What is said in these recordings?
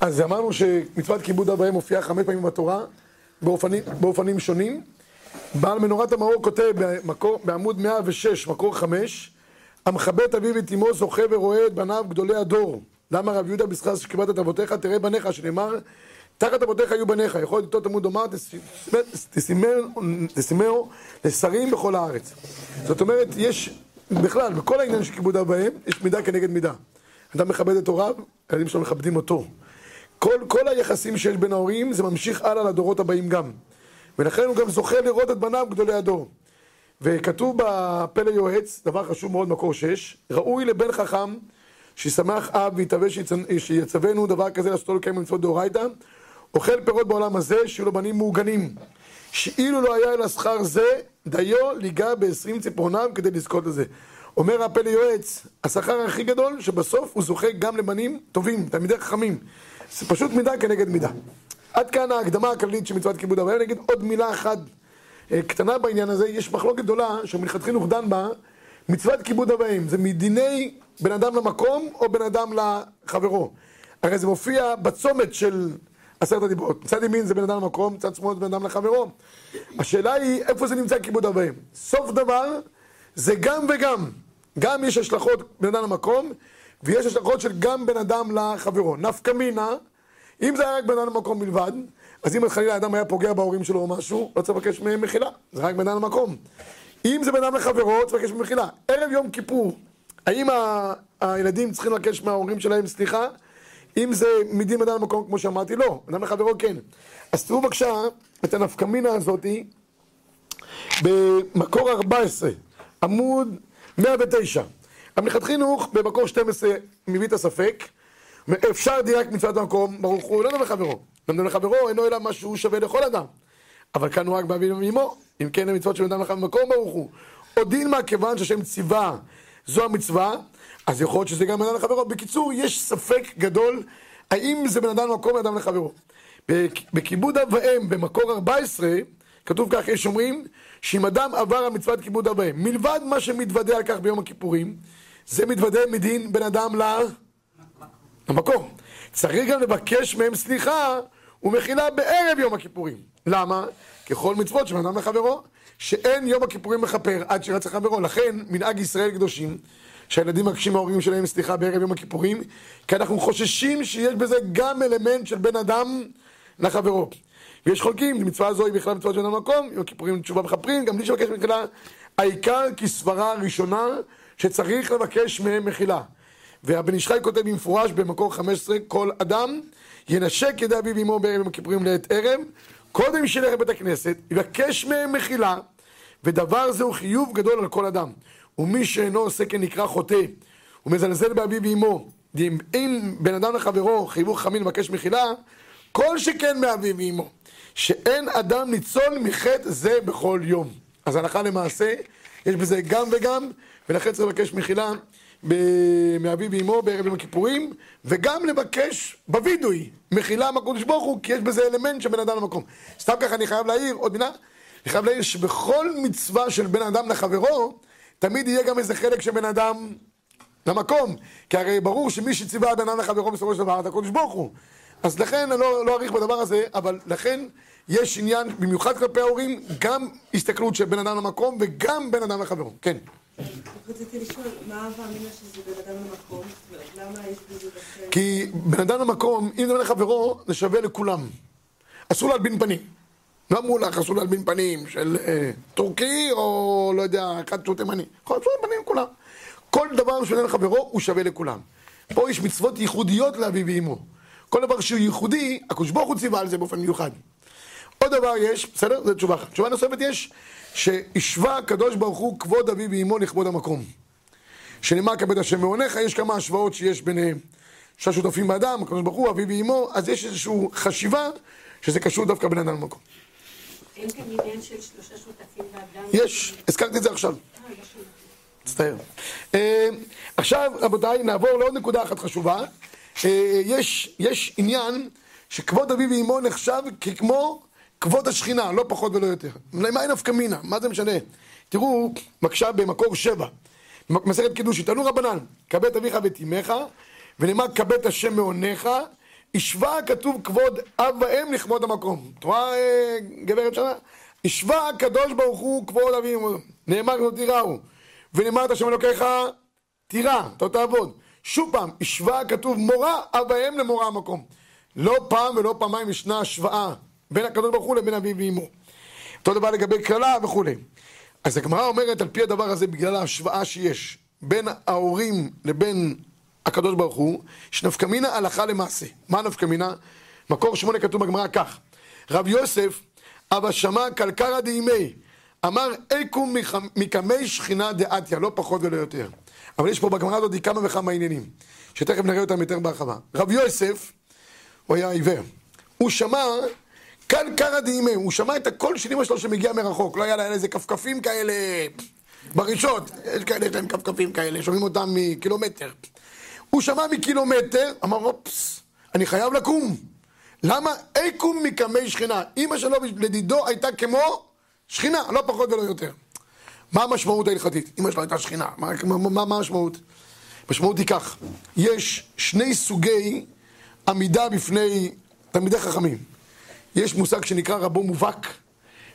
אז אמרנו שמצוות כיבוד אב ואם מופיעה חמש פעמים בתורה, באופנים, באופנים שונים. בעל מנורת המאור כותב במקור, בעמוד 106, מקור 5, המכבד את אביו ואת אמו זוכה ורואה את בניו גדולי הדור. למה רב יהודה בשכר שקיבלת את אבותיך תראה בניך, שנאמר תחת אבותיך היו בניך, יכול להיות אותו תלמוד לומר תשימהו לשרים בכל הארץ. זאת אומרת, יש בכלל, בכל העניין של כיבוד אב ואם, יש מידה כנגד מידה. אדם מכבד את הוריו, הילדים שלו מכבדים אותו. כל, כל היחסים שיש בין ההורים, זה ממשיך הלאה לדורות הבאים גם. ולכן הוא גם זוכה לראות את בניו גדולי הדור. וכתוב בפלא יועץ, דבר חשוב מאוד, מקור 6, ראוי לבן חכם שישמח אב ויתהווה שיצוונו דבר כזה לעשותו לקיים מצוות דאורייתא, אוכל פירות בעולם הזה, שיהיו לו בנים מעוגנים. שאילו לא היה אלא שכר זה, דיו ליגע בעשרים ציפורניו כדי לזכות לזה. אומר הפלא יועץ, השכר הכי גדול, שבסוף הוא זוכה גם לבנים טובים, תלמידי חכמים. זה פשוט מידה כנגד מידה. עד כאן ההקדמה הכללית של מצוות כיבוד אב. אני אגיד עוד מילה אחת אה, קטנה בעניין הזה, יש מחלוקת גדולה שמלכתחילה דן בה, מצוות כיבוד אב ואם, זה מדיני בן אדם למקום או בן אדם לחברו. הרי זה מופיע בצומת של עשרת הדיברות. מצד ימין זה בן אדם למקום, מצד שמאל זה בן אדם לחברו. השאלה היא, איפה זה נמצא כיבוד אב ואם? סוף דבר, זה גם וגם. גם יש השלכות בן אדם למקום, ויש השלכות של גם בן אדם לחברו. נפקא מינה, אם זה היה רק בן אדם למקום בלבד, אז אם חלילה האדם היה פוגע בהורים שלו או משהו, לא צריך לבקש מהם מחילה, זה רק בן אדם למקום. אם זה בן אדם לחברו, צריך לבקש מחילה. ערב יום כיפור, האם ה... הילדים צריכים לבקש מההורים שלהם סליחה? אם זה מדין אדם למקום, כמו שאמרתי, לא. אדם לחברו, כן. אז תראו בבקשה את הנפקמינה הזאתי במקור 14, עמוד 109. המלכת חינוך במקור 12 מביא את הספק, אפשר דירק מצוות המקום, ברוך הוא, לא נדמה לחברו. לא נדמה לחברו, אינו אלא משהו שווה לכל אדם. אבל כאן הוא רק באביו ואמו, אם כן המצוות של אדם לחבר במקום, ברוך הוא. או דילמה, כיוון שהשם ציווה, זו המצווה, אז יכול להיות שזה גם אדם לחברו. בקיצור, יש ספק גדול, האם זה בן אדם למקום, אדם לחברו. בכיבוד אב ואם, במקור 14, כתוב כך, יש אומרים, שאם אדם עבר על מצוות כיבוד אב ואם, מלבד מה שמתוודה על כך ביום הכיפורים, זה מתוודה מדין בין אדם למקום. צריך גם לבקש מהם סליחה ומחילה בערב יום הכיפורים. למה? ככל מצוות של אדם לחברו, שאין יום הכיפורים מכפר עד שרצח חברו. לכן מנהג ישראל קדושים, שהילדים מבקשים מההורים שלהם סליחה בערב יום הכיפורים, כי אנחנו חוששים שיש בזה גם אלמנט של בן אדם לחברו. ויש חולקים, מצווה זו היא בכלל מצווה של למקום, יום הכיפורים תשובה מכפרים, גם בלי שבקש מחילה. העיקר כסברה ראשונה שצריך לבקש מהם מחילה. והבן איש חי כותב במפורש במקור 15, כל אדם ינשק ידי אביו ואמו בערב יום הכיפורים לעת ערב, קודם שילך לבית הכנסת, יבקש מהם מחילה, ודבר זה הוא חיוב גדול על כל אדם. ומי שאינו עושה כן נקרא חוטא, ומזלזל באביו ואמו, אם בן אדם לחברו חייבו חכמים לבקש מחילה, כל שכן מאביו ואמו, שאין אדם ניצול מחטא זה בכל יום. אז הלכה למעשה, יש בזה גם וגם, ולכן צריך לבקש מחילה מאביו ואמו בערב יום הכיפורים, וגם לבקש בווידוי מחילה מהקדוש ברוך הוא, כי יש בזה אלמנט של בן אדם למקום. סתם ככה אני חייב להעיר, עוד מילה, אני חייב להעיר שבכל מצווה של בן אדם לחברו, תמיד יהיה גם איזה חלק של בן אדם למקום. כי הרי ברור שמי שציווה בן אדם לחברו בסופו של דבר, זה הקדוש ברוך הוא. אז לכן אני לא, לא אאריך בדבר הזה, אבל לכן יש עניין, במיוחד כלפי ההורים, גם הסתכלות של בן אדם למקום וגם בן אדם לחברו. כן. רציתי לשאול, מה הווה שזה בן אדם למקום? כי בן אדם למקום, אם זה לחברו, זה שווה לכולם. אסור להלבין פנים. לא אמרו לך, אסור להלבין פנים של אה, טורקי או לא יודע, אחד שהוא תימני. יכול להיות פנים כולם. כל דבר שהוא לחברו, הוא שווה לכולם. פה יש מצוות ייחודיות לאביו ואמו. כל דבר שהוא ייחודי, הקדוש ברוך הוא ציווה על זה באופן מיוחד. עוד דבר יש, בסדר? זו תשובה אחת. תשובה נוספת יש, שהשווה הקדוש ברוך הוא כבוד אביו ואמו לכבוד המקום. שנאמר כבד השם מעונך, יש כמה השוואות שיש ביניהם. שלושה שותפים באדם, הקדוש ברוך הוא, אביו ואמו, אז יש איזושהי חשיבה שזה קשור דווקא בין אדם למקום. אין כאן עניין של שלושה שותפים באדם? יש, הזכרתי את זה עכשיו. מצטער. אה, עכשיו, רבותיי, נעבור לעוד נקודה אחת חשובה. אה, יש, יש עניין שכבוד אביו ואמו נחשב ככמו כבוד השכינה, לא פחות ולא יותר. למה אין נפקא מינה? מה זה משנה? תראו, בבקשה במקור שבע, מסכת קידוש, תנו רבנן, כבד אביך ואת אמך, ונאמר כבד השם מעונך, השווה כתוב כבוד אב ואם לכבוד המקום. את רואה, אה, גברת שנה? השווה הקדוש ברוך הוא כבוד אבי ואמו. נאמר לא תיראו. ונאמר את השם אלוקיך תירא, אתה תעבוד. שוב פעם, השווה כתוב מורה אב ואם למורה המקום. לא פעם ולא פעמיים ישנה השוואה בין הקדוש ברוך הוא לבין אבי ואמו. אותו דבר לגבי קללה וכולי. אז הגמרא אומרת על פי הדבר הזה, בגלל ההשוואה שיש בין ההורים לבין הקדוש ברוך הוא, יש נפקא מינה הלכה למעשה. מה נפקא מינה? מקור שמונה כתוב בגמרא כך: רב יוסף, אבא שמע קלקרא דאימי, אמר איקום מקמי שכינה דעתיה, לא פחות ולא יותר. אבל יש פה בגמרא הזאת כמה וכמה עניינים, שתכף נראה אותם יותר בהרחבה. רב יוסף, הוא היה עיוור, הוא שמע כאן קרא דאימי, הוא שמע את הקול של אמא שלו שמגיע מרחוק, לא היה לה איזה כפכפים כאלה ברישות, יש כאלה, יש להם כפכפים כאלה, שומעים אותם מקילומטר. הוא שמע מקילומטר, אמר, אופס, אני חייב לקום. למה איקום מקמי שכינה? אמא שלו לדידו הייתה כמו שכינה, לא פחות ולא יותר. מה המשמעות ההלכתית? אמא שלו הייתה שכינה, מה, מה, מה המשמעות? המשמעות היא כך, יש שני סוגי עמידה בפני תלמידי חכמים. יש מושג שנקרא רבו מובהק,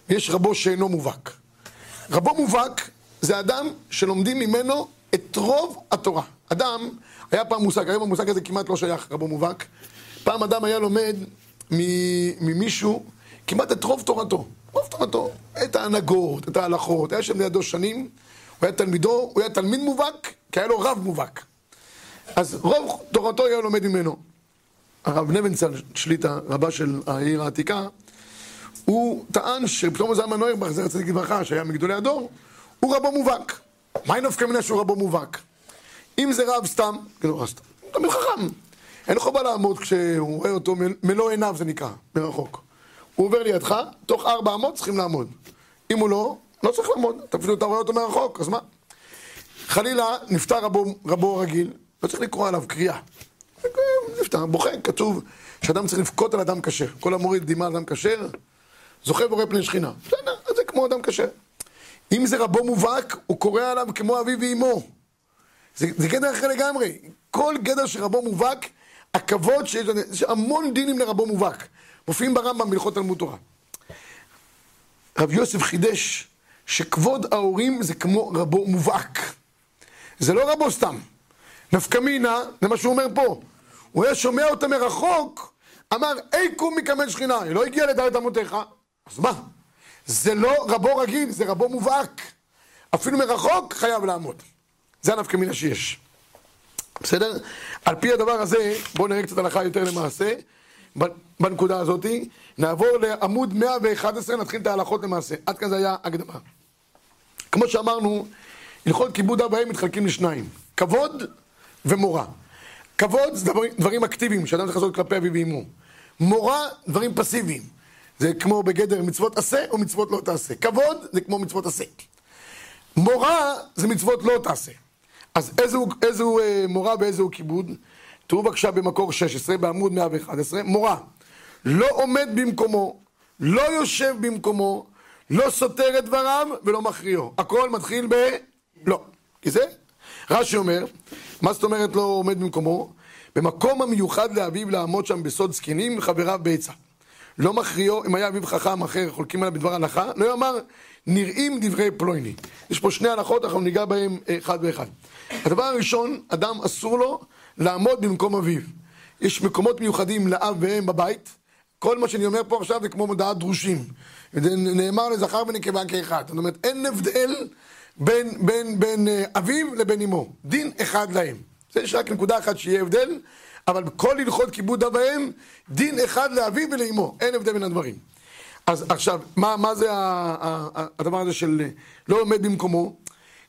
ויש רבו שאינו מובהק. רבו מובהק זה אדם שלומדים ממנו את רוב התורה. אדם, היה פעם מושג, היום המושג הזה כמעט לא שייך, רבו מובהק. פעם אדם היה לומד ממישהו כמעט את רוב תורתו. רוב תורתו, את ההנהגות, את ההלכות, היה שם לידו שנים, הוא היה תלמידו, הוא היה תלמיד מובהק, כי היה לו רב מובהק. אז רוב תורתו היה לומד ממנו. הרב נבנצל שליטה, רבה של העיר העתיקה, הוא טען שפתאום זלמן נוירבך, זכר צדיק לברכה, שהיה מגדולי הדור, הוא רבו מובהק. מה אין נפקא מינה שהוא רבו מובהק? אם זה רב סתם, כאילו, סתם, תמיד חכם. אין חובה לעמוד כשהוא רואה אותו מלוא עיניו, זה נקרא, מרחוק. הוא עובר לידך, תוך ארבע אמות צריכים לעמוד. אם הוא לא, לא צריך לעמוד. אתה אפילו אתה רואה אותו מרחוק, אז מה? חלילה, נפטר רבו, רבו רגיל, לא צריך לקרוא עליו קריאה. נפטר, בוכה, כתוב שאדם צריך לבכות על אדם כשר. כל המוריד דמעה על אדם כשר, זוכה בורא פני שכינה. בסדר, זה כמו אדם כשר. אם זה רבו מובהק, הוא קורא עליו כמו אביו ואימו. זה, זה גדר אחר לגמרי. כל גדר של רבו מובהק, הכבוד שיש, יש המון דינים לרבו מובהק. מופיעים ברמב"ם בהלכות תלמוד תורה. רב יוסף חידש שכבוד ההורים זה כמו רבו מובהק. זה לא רבו סתם. נפקא מינה, זה מה שהוא אומר פה. הוא היה שומע אותה מרחוק, אמר, אי קום מקמל שכינה, היא לא הגיעה לדלת אמותיך. אז מה? זה לא רבו רגיל, זה רבו מובהק. אפילו מרחוק חייב לעמוד. זה הנפקא מינה שיש. בסדר? על פי הדבר הזה, בואו נראה קצת הלכה יותר למעשה. בנקודה הזאת, נעבור לעמוד 111, נתחיל את ההלכות למעשה. עד כאן זה היה הקדמה. כמו שאמרנו, הלכות כיבוד אב ואם מתחלקים לשניים, כבוד ומורה. כבוד זה דברים, דברים אקטיביים שאדם צריך לעשות כלפי אביו ואמו. מורה, דברים פסיביים. זה כמו בגדר מצוות עשה או מצוות לא תעשה. כבוד זה כמו מצוות עשה. מורה זה מצוות לא תעשה. אז איזה הוא אה, מורה ואיזה הוא כיבוד? תראו בבקשה במקור 16 בעמוד 111, מורה לא עומד במקומו, לא יושב במקומו, לא סותר את דבריו ולא מכריעו. הכל מתחיל ב... לא. כי זה רש"י אומר, מה זאת אומרת לא עומד במקומו? במקום המיוחד לאביו לעמוד שם בסוד זקנים, חבריו בעצה. לא מכריעו, אם היה אביו חכם אחר, חולקים עליו בדבר הלכה, לא יאמר, נראים דברי פלויני. יש פה שני הלכות, אנחנו ניגע בהם אחד ואחד. הדבר הראשון, אדם אסור לו לעמוד במקום אביו. יש מקומות מיוחדים לאב ואם בבית, כל מה שאני אומר פה עכשיו זה כמו מודעת דרושים. נאמר לזכר ונקבה כאחד. זאת אומרת, אין הבדל בין, בין, בין אה, אביו לבין אמו. דין אחד להם. זה יש רק נקודה אחת שיהיה הבדל, אבל בכל הלכות כיבוד אב ואם, דין אחד לאביו ולאמו. אין הבדל בין הדברים. אז עכשיו, מה, מה זה הדבר הזה של לא עומד במקומו?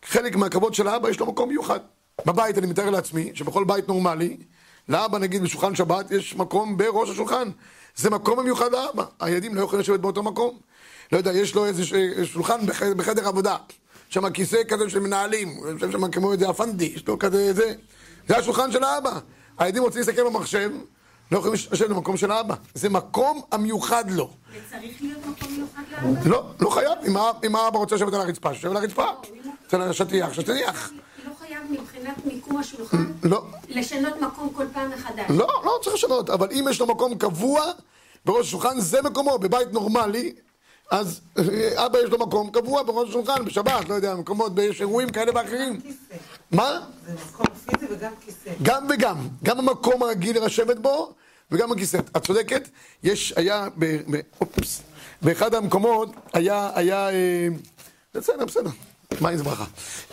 חלק מהכבוד של האבא יש לו מקום מיוחד. בבית אני מתאר לעצמי, שבכל בית נורמלי, לאבא נגיד בשולחן שבת יש מקום בראש השולחן. זה מקום המיוחד לאבא. הילדים לא יכולים לשבת באותו מקום. לא יודע, יש לו איזה שולחן בחדר, בחדר עבודה. שם כיסא כזה של מנהלים, אני חושב שם כמו איזה אפנדי, יש לו כזה זה. זה השולחן של האבא. הילדים רוצים להסתכל במחשב, לא יכולים לשבת במקום של האבא. זה מקום המיוחד לו. וצריך להיות מקום מיוחד לאבא? לא, לא חייב. אם האבא רוצה לשבת על הרצפה, שיושב על הרצפה. אצל השטיח, שטיח. לא חייב. מבחינת מיקום השולחן? לא. לשנות מקום כל פעם מחדש? לא, לא צריך לשנות, אבל אם יש לו מקום קבוע בראש השולחן, זה מקומו. בבית נורמלי, אז אה, אבא יש לו מקום קבוע בראש השולחן, בשבת, לא יודע, מקומות, יש אירועים כאלה ואחרים. מה? זה מקום פיזי וגם כיסא. גם וגם, גם המקום הרגיל לשבת בו וגם הכיסא. את צודקת, יש, היה, ב, ב, אופס, באחד המקומות, היה, היה, אה, בסדר, בסדר, מה איזה ברכה.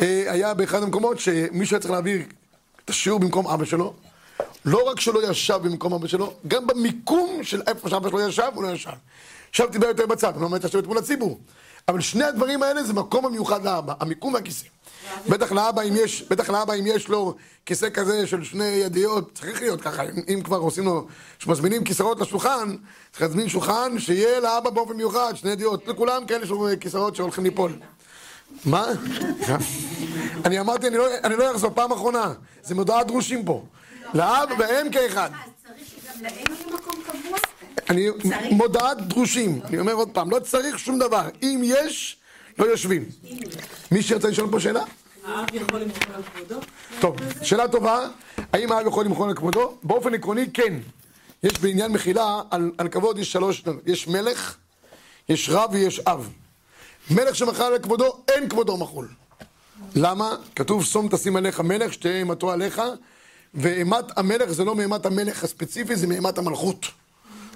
אה, היה באחד המקומות שמישהו היה צריך להעביר את השיעור במקום אבא שלו. לא רק שלא ישב במקום אבא שלו, גם במיקום של איפה שאבא שלו ישב, הוא לא ישב. ישב טיפה יותר בצד, הוא לא עומד לשבת מול הציבור. אבל שני הדברים האלה זה מקום המיוחד לאבא, המיקום והכיסא. בטח לאבא אם יש, בטח לאבא אם יש לו כיסא כזה של שני ידיות, צריך להיות ככה, אם, כבר עושים לו, כשמזמינים כיסאות לשולחן, צריך להזמין שולחן שיהיה לאבא באופן מיוחד, שני ידיות, לכולם כאלה כיסאות שהולכים ליפול. מה? אני אמרתי, אני לא, אני לא אחזור, פעם אחרונה, זה מודעת דרושים פה. לאב ואם כאחד. צריך שגם קבוע? אני מודעת דרושים, אני אומר עוד פעם, לא צריך שום דבר, אם יש, לא יושבים. מי שירצה לשאול פה שאלה? האב יכול למחול על כבודו? טוב, שאלה טובה, האם האב יכול למחול על כבודו? באופן עקרוני כן. יש בעניין מחילה, על, על כבוד יש שלוש, יש מלך, יש רב ויש אב. מלך שמחל על כבודו, אין כבודו מחול. למה? כתוב שום תשים עליך מלך, שתהיה אימתו עליך, ואימת המלך זה לא מאימת המלך הספציפי, זה מאימת המלכות.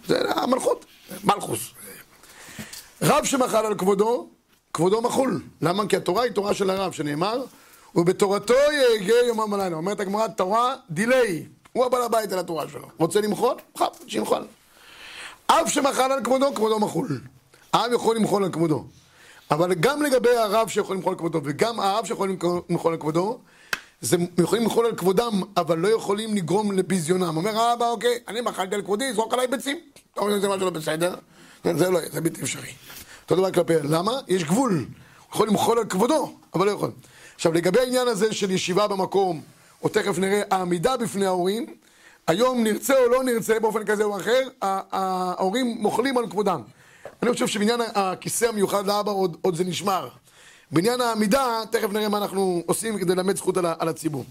זה המלכות, מלכוס. רב שמחל על כבודו, כבודו מחול. למה? כי התורה היא תורה של הרב, שנאמר, ובתורתו יהגה יומם ולילה. אומרת הגמרא, תורה דיליי. הוא הבעל הבית על התורה שלו. רוצה למחול? חב, שימחול. אב שמחל על כבודו, כבודו מחול. האב יכול למחול על כבודו. אבל גם לגבי הרב שיכול למחול על כבודו, וגם האב שיכול למחול על כבודו, זה יכולים למחול על כבודם, אבל לא יכולים לגרום לביזיונם. אומר האבא, אוקיי, אני מחלתי על כבודי, זרוק עליי ביצים. אתה אומר שזה משהו לא בסדר? זה לא, זה בלתי אפשרי. אותו דבר כלפי, למה? יש גבול. הוא יכול למחול על כבודו, אבל לא יכול. עכשיו, לגבי העניין הזה של ישיבה במקום, או תכף נראה, העמידה בפני ההורים, היום נרצה או לא נרצה באופן כזה או אחר, ההורים מוחלים על כבודם. אני חושב שבעניין הכיסא המיוחד לאבא עוד, עוד זה נשמר. בעניין העמידה, תכף נראה מה אנחנו עושים כדי ללמד זכות על, על הציבור.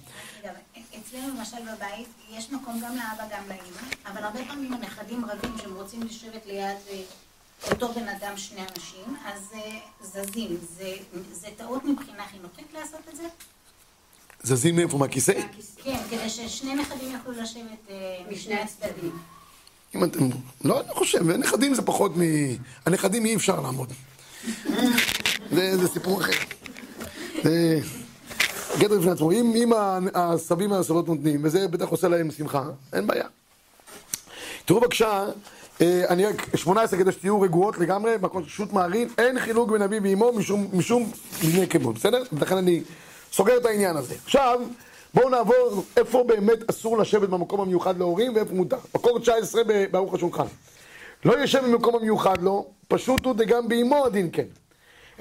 אצלנו למשל בבית, יש מקום גם לאבא גם לאמא, אבל הרבה פעמים הנכדים רבים שהם רוצים לשבת ליד אה, אותו בן אדם, שני אנשים, אז אה, זזים. זה, זה טעות מבחינה חינוכית לעשות את זה? זזים מאיפה? מהכיסא? כן, כדי ששני נכדים יוכלו לשבת אה, משני הצדדים. אם אתם... לא, אני חושב, נכדים זה פחות מ... הנכדים אי אפשר לעמוד. זה, זה סיפור אחר. זה גדר בפני עצמו. אם, אם הסבים והסבות נותנים, וזה בטח עושה להם שמחה, אין בעיה. תראו בבקשה, אה, אני רק 18 כדי שתהיו רגועות לגמרי, מקום שו"ת מערין, אין חילוק בין אבי ואמו משום, דיני כמו, בסדר? לכן אני סוגר את העניין הזה. עכשיו, בואו נעבור איפה באמת אסור לשבת במקום המיוחד להורים ואיפה מותר. מקור 19 בערוך השולחן. לא יושב במקום המיוחד לו, פשוט הוא דגם באמו הדין כן.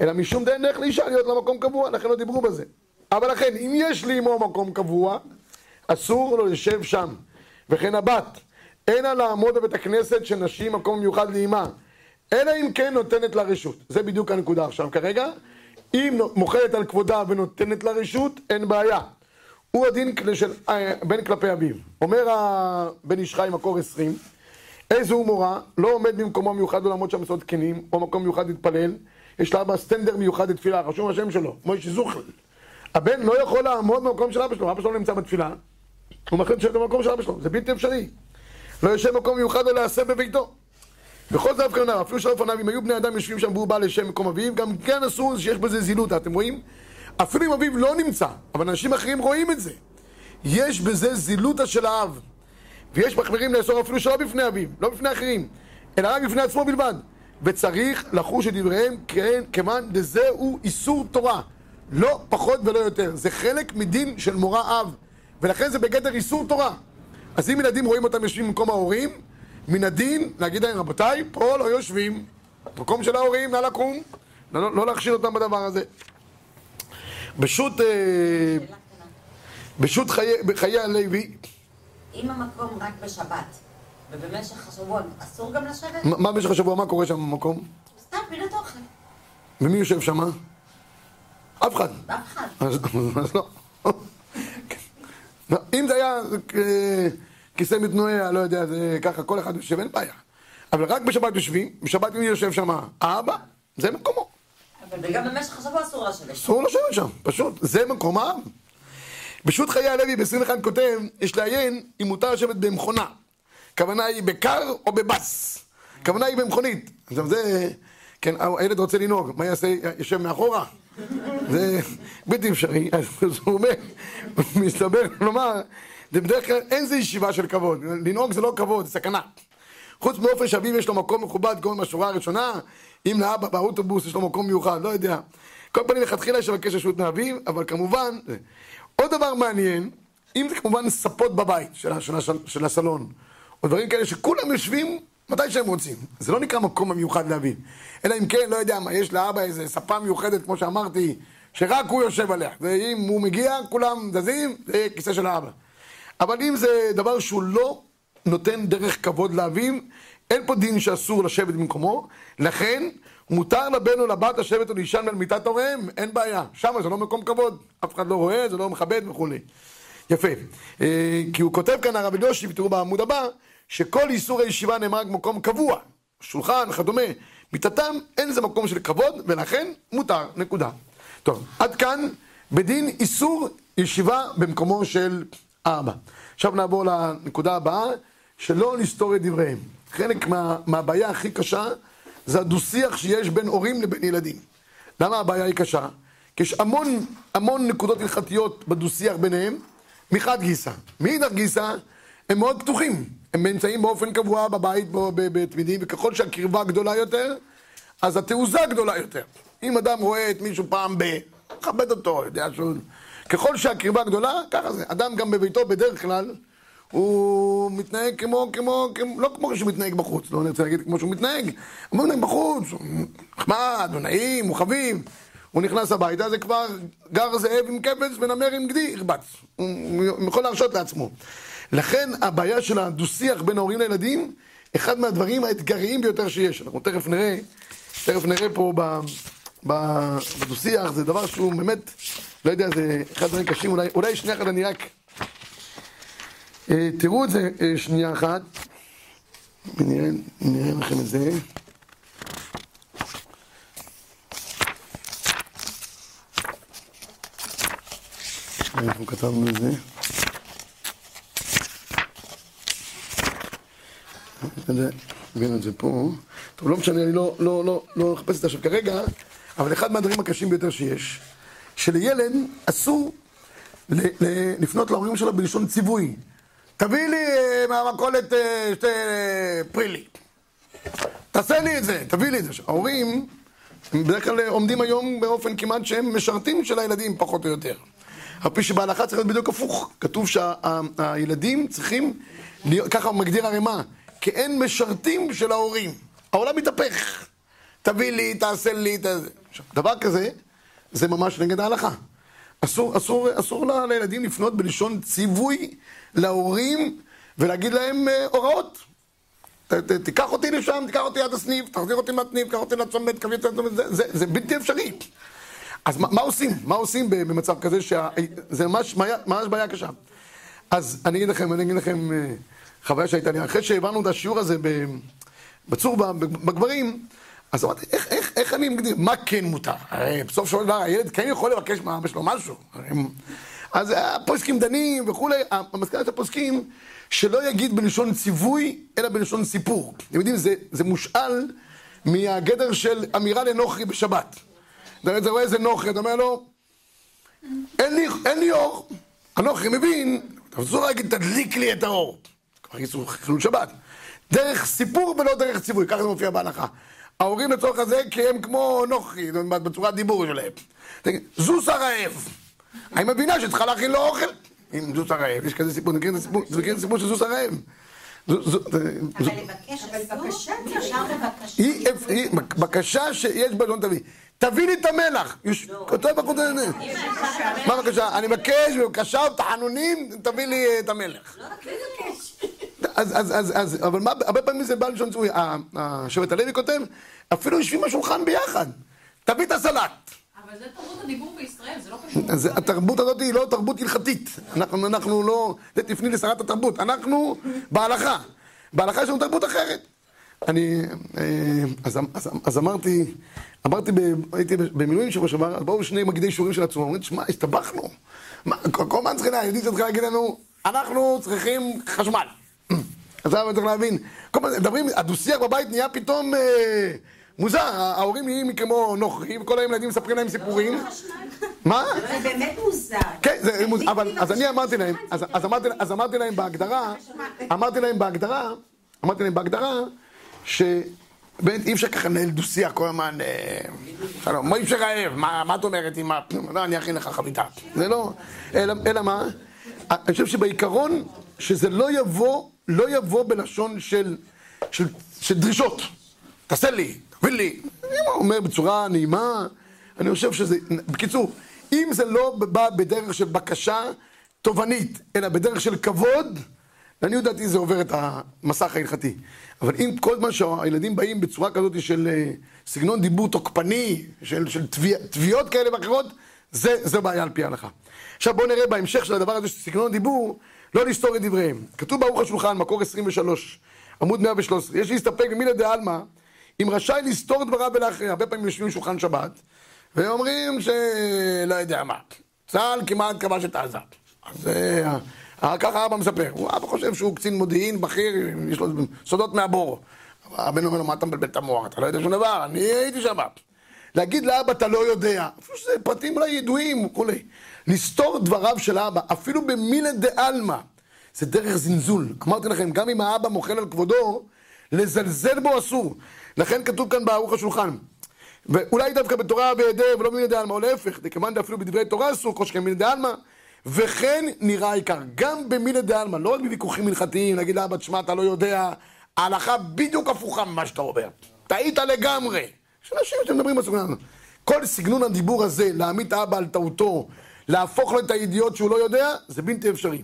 אלא משום דין דרך לאישה להיות לה מקום קבוע, לכן לא דיברו בזה. אבל לכן, אם יש לאמו מקום קבוע, אסור לו לשב שם. וכן הבת, אין לה לעמוד בבית הכנסת של נשים מקום מיוחד לאמה, אלא אם כן נותנת לה רשות. זה בדיוק הנקודה עכשיו כרגע. אם מוחלת על כבודה ונותנת לה רשות, אין בעיה. הוא הדין של אה, בן כלפי אביו. אומר הבן איש חי מקור עשרים, איזה הוא מורה, לא עומד במקומו המיוחד לעמוד שם בסוד כנים, או מקום מיוחד להתפלל, יש לאבא סטנדר מיוחד לתפילה, רשום השם שלו, מוישה זוכל. הבן לא יכול לעמוד במקום של אבא שלו, אבא שלו נמצא בתפילה, הוא מחליט לשבת במקום של אבא שלו, זה בלתי אפשרי. לא יושב מקום מיוחד או להסב בביתו. בכל זאת כהונה, אפילו שלפניו, אם היו בני אדם יושבים שם והוא בא לשם מקום אביו, גם כן אסור שיש בזה זילות, אתם רואים? אפילו אם אביו לא נמצא, אבל אנשים אחרים רואים את זה. יש בזה זילותא של האב. ויש מחמירים לאסור אפילו שלא בפני אביו, לא בפני אחרים, אלא רק בפני עצמו בלבד. וצריך לחוש את דבריהם כן, כמאן דזהו איסור תורה. לא פחות ולא יותר. זה חלק מדין של מורה אב, ולכן זה בגדר איסור תורה. אז אם ילדים רואים אותם יושבים במקום ההורים, מן הדין להגיד להם, רבותיי, פה לא יושבים. מקום של ההורים, נא לקום. לא, לא להכשיל אותם בדבר הזה. בשו"ת אה, בשו"ת חיי הלוי, אם המקום רק בשבת, ובמשך השבוע אסור גם לשבת? מה במשך השבוע, מה קורה שם במקום? סתם פינת אוכל. ומי יושב שם? אף אחד. אף אחד. אז, לא. לא, אם זה היה אה, כיסא מתנועע, לא יודע, זה ככה, כל אחד יושב, אין בעיה. אבל רק בשבת יושבים, בשבת מי יושב שם? האבא, זה מקומו. וגם במשך השבוע אסור לשבת. אסור לשבת שם, פשוט, זה מקומם. בשו"ת חיי הלוי ב-21 כותב, יש לעיין אם מותר לשבת במכונה. הכוונה היא בקר או בבס. הכוונה היא במכונית. עכשיו זה, כן, הילד רוצה לנהוג, מה יעשה? יושב מאחורה? זה בלתי אפשרי. אז הוא אומר, מסתבר, כלומר, זה בדרך כלל אין זה ישיבה של כבוד. לנהוג זה לא כבוד, זה סכנה. חוץ מאופן שאביו יש לו מקום מכובד, כמו מהשורה הראשונה, אם לאבא באוטובוס יש לו מקום מיוחד, לא יודע. כל פנים, לכתחילה יש לבקש רשות מאביו, אבל כמובן, עוד דבר מעניין, אם זה כמובן ספות בבית של, של, של, של הסלון, או דברים כאלה שכולם יושבים מתי שהם רוצים. זה לא נקרא מקום המיוחד לאביו. אלא אם כן, לא יודע מה, יש לאבא איזה ספה מיוחדת, כמו שאמרתי, שרק הוא יושב עליה. ואם הוא מגיע, כולם זזים, זה כיסא של האבא. אבל אם זה דבר שהוא לא נותן דרך כבוד לאביו, אין פה דין שאסור לשבת במקומו, לכן מותר לבן או לבת לשבת או להישן על מיטת הוריהם, אין בעיה. שם זה לא מקום כבוד, אף אחד לא רואה, זה לא מכבד וכולי. יפה. אה, כי הוא כותב כאן הרב אליושי, ותראו בעמוד הבא, שכל איסור הישיבה נאמר במקום קבוע, שולחן וכדומה, מיטתם, אין לזה מקום של כבוד, ולכן מותר, נקודה. טוב, עד כאן בדין איסור ישיבה במקומו של האבא. עכשיו נעבור לנקודה הבאה, שלא נסתור את דבריהם. חלק מה, מהבעיה הכי קשה זה הדו-שיח שיש בין הורים לבין ילדים. למה הבעיה היא קשה? כי יש המון המון נקודות הלכתיות בדו-שיח ביניהם, מחד גיסא. מאידך גיסא, הם מאוד פתוחים. הם נמצאים באופן קבוע בבית בתמידים, וככל שהקרבה גדולה יותר, אז התעוזה גדולה יותר. אם אדם רואה את מישהו פעם ב... מכבד אותו, יודע שהוא... ככל שהקרבה גדולה, ככה זה. אדם גם בביתו בדרך כלל, הוא מתנהג כמו, כמו, כמו, לא כמו שהוא מתנהג בחוץ, לא נרצה להגיד כמו שהוא מתנהג, הוא מתנהג בחוץ, הוא נחמד, הוא נעים, הוא חביב. הוא נכנס הביתה, זה כבר גר זאב עם כבש ונמר עם גדי, ירבץ. הוא יכול להרשות לעצמו. לכן הבעיה של הדו-שיח בין ההורים לילדים, אחד מהדברים האתגריים ביותר שיש. אנחנו תכף נראה, תכף נראה פה בדו-שיח, זה דבר שהוא באמת, לא יודע, זה אחד הדברים קשים, אולי, אולי שנייה אחת אני רק... אה, תראו את זה אה, שנייה אחת, נראה, נראה לכם את זה. אנחנו כתבנו את זה. הבאנו את זה פה. טוב, לא משנה, אני לא, לא, לא, לא מחפש את זה עכשיו כרגע, אבל אחד מהדברים הקשים ביותר שיש, שלילד אסור לפנות להורים שלו בלשון ציווי. תביא לי אה, מהמכולת אה, שתי אה, פרילי. תעשה לי את זה, תביא לי את זה. ההורים, הם בדרך כלל עומדים היום באופן כמעט שהם משרתים של הילדים, פחות או יותר. על פי שבהלכה צריך להיות בדיוק הפוך. כתוב שהילדים צריכים, ככה מגדיר הרמ"א, כאין משרתים של ההורים. העולם מתהפך. תביא לי, תעשה לי, ת... עכשיו, דבר כזה, זה ממש נגד ההלכה. אסור, אסור, אסור לילדים לפנות בלשון ציווי להורים ולהגיד להם uh, הוראות. ת, ת, תיקח אותי לשם, תיקח אותי עד הסניף, תחזיר אותי מהסניף, תיקח אותי לצומת, תקח אותי לצומת, זה, זה, זה בלתי אפשרי. אז מה, מה עושים? מה עוצים במצב כזה שזה ממש, ממש בעיה קשה. אז אני אגיד לכם, אני אגיד לכם אה, חוויה שהייתה לי. אחרי שהבנו את השיעור הזה בצור בגברים, אז אמרתי, איך, איך, איך אני מגדיר, מה כן מותר? הרי בסוף של דבר הילד כן יכול לבקש מאבא שלו משהו. אז הפוסקים דנים וכולי, המסקנה של הפוסקים שלא יגיד בלשון ציווי, אלא בלשון סיפור. אתם יודעים, זה, זה מושאל מהגדר של אמירה לנוכרי בשבת. אתה רואה איזה נוכרי, אתה אומר לו, אין לי, אין לי אור. הנוכרי מבין, אתה אסור להגיד, תדליק לי את האור. איסור חילול שבת. דרך סיפור ולא דרך ציווי, ככה זה מופיע בהלכה. ההורים לצורך הזה כי הם כמו נוכרי, בצורת דיבור שלהם. זוס הרעב. אני מבינה שצריכה להכין לו אוכל עם זוס הרעב. יש כזה סיפור, מכירים את הסיפור של זוס הרעב? אבל לבקש אסור? בקשה שיש בה לא תביא. תביא לי את המלח. כותב בחוץ... מה בבקשה? אני מבקש, בבקשה, תחנונים, תביא לי את המלח. לא רק לבקש. אז, אז, אז, אז, אבל מה, הרבה פעמים זה בא לשון ציווי. השבט הלוי כותב, אפילו יושבים בשולחן ביחד. תביא את הסלט. אבל זה תרבות הדיבור בישראל, זה לא קשור. אז התרבות הזאת היא לא תרבות הלכתית. אנחנו, אנחנו לא... זה תפני לשרת התרבות. אנחנו בהלכה. בהלכה יש לנו תרבות אחרת. אני... אה, אז, אז, אז אמרתי, אמרתי, ב, הייתי במילואים שבוע שעבר, אז באו שני מגידי שיעורים של עצמם, אומרים, שמע, הסתבכנו. כל הזמן צריכים להגיד לנו, אנחנו צריכים חשמל. עכשיו צריך להבין, כל הזמן מדברים, הדו-שיח בבית נהיה פתאום אה, מוזר, ההורים נהיים כמו נוכרים, וכל הילדים מספרים להם סיפורים. מה? זה באמת מוזר. כן, זה מוז... אבל, אז אני אמרתי להם, אז, אז, אמרתי, אז להם בהגדרה, אמרתי להם בהגדרה, אמרתי להם בהגדרה, שבאמת אי אפשר ככה לנהל דו-שיח כל הזמן, אה, שלום, מה אי אפשר רעב, מה, את אומרת עם ה... לא, אני אכין לך חביתה. זה לא, אלא מה? אני חושב שבעיקרון, שזה לא יבוא, לא יבוא בלשון של, של, של דרישות. תעשה לי, תביא לי. אני אומר בצורה נעימה, אני חושב שזה, בקיצור, אם זה לא בא בדרך של בקשה תובענית, אלא בדרך של כבוד, לעניות דעתי זה עובר את המסך ההלכתי. אבל אם כל זמן שהילדים באים בצורה כזאת של אה, סגנון דיבור תוקפני, של, של תביע, תביעות כאלה ואחרות, זה, זה בעיה על פי ההלכה. עכשיו בואו נראה בהמשך של הדבר הזה של סגנון דיבור, לא לסתור את דבריהם. כתוב ברוך השולחן, מקור 23, עמוד 113, יש להסתפק במילה דה עלמא, אם רשאי לסתור דבריו ולאחרים. הרבה פעמים יושבים בשולחן שבת, ואומרים שלא יודע מה, צה"ל כמעט כבש את עזה. אז אה, ככה אבא מספר, הוא אבא חושב שהוא קצין מודיעין בכיר, יש לו סודות מהבור. הבן אומר לו, מה אתה מבלבל את המוח? אתה לא יודע שום דבר, אני הייתי שם. להגיד לאבא, אתה לא יודע, אפילו שזה פרטים אולי ידועים וכולי. לסתור דבריו של האבא, אפילו במילה דה עלמא, זה דרך זלזול. אמרתי לכם, גם אם האבא מוחל על כבודו, לזלזל בו אסור. לכן כתוב כאן בערוך השולחן. ואולי דווקא בתורה והיעדר ולא במילה דה עלמא, או להפך, דכמאן אפילו בדברי תורה אסור, כל שכן מילה דה עלמא. וכן נראה העיקר, גם במילה דה עלמא, לא רק בוויכוחים הלכתיים, להגיד לאבא, תשמע, אתה לא יודע, ההלכה בדיוק הפוכה ממה שאתה אומר. טעית לגמרי. יש אנשים שמדברים בסגנון הזה. כל סגנון הדיבור הזה, להעמיד את האבא על טעותו, להפוך לו את הידיעות שהוא לא יודע, זה בלתי אפשרי.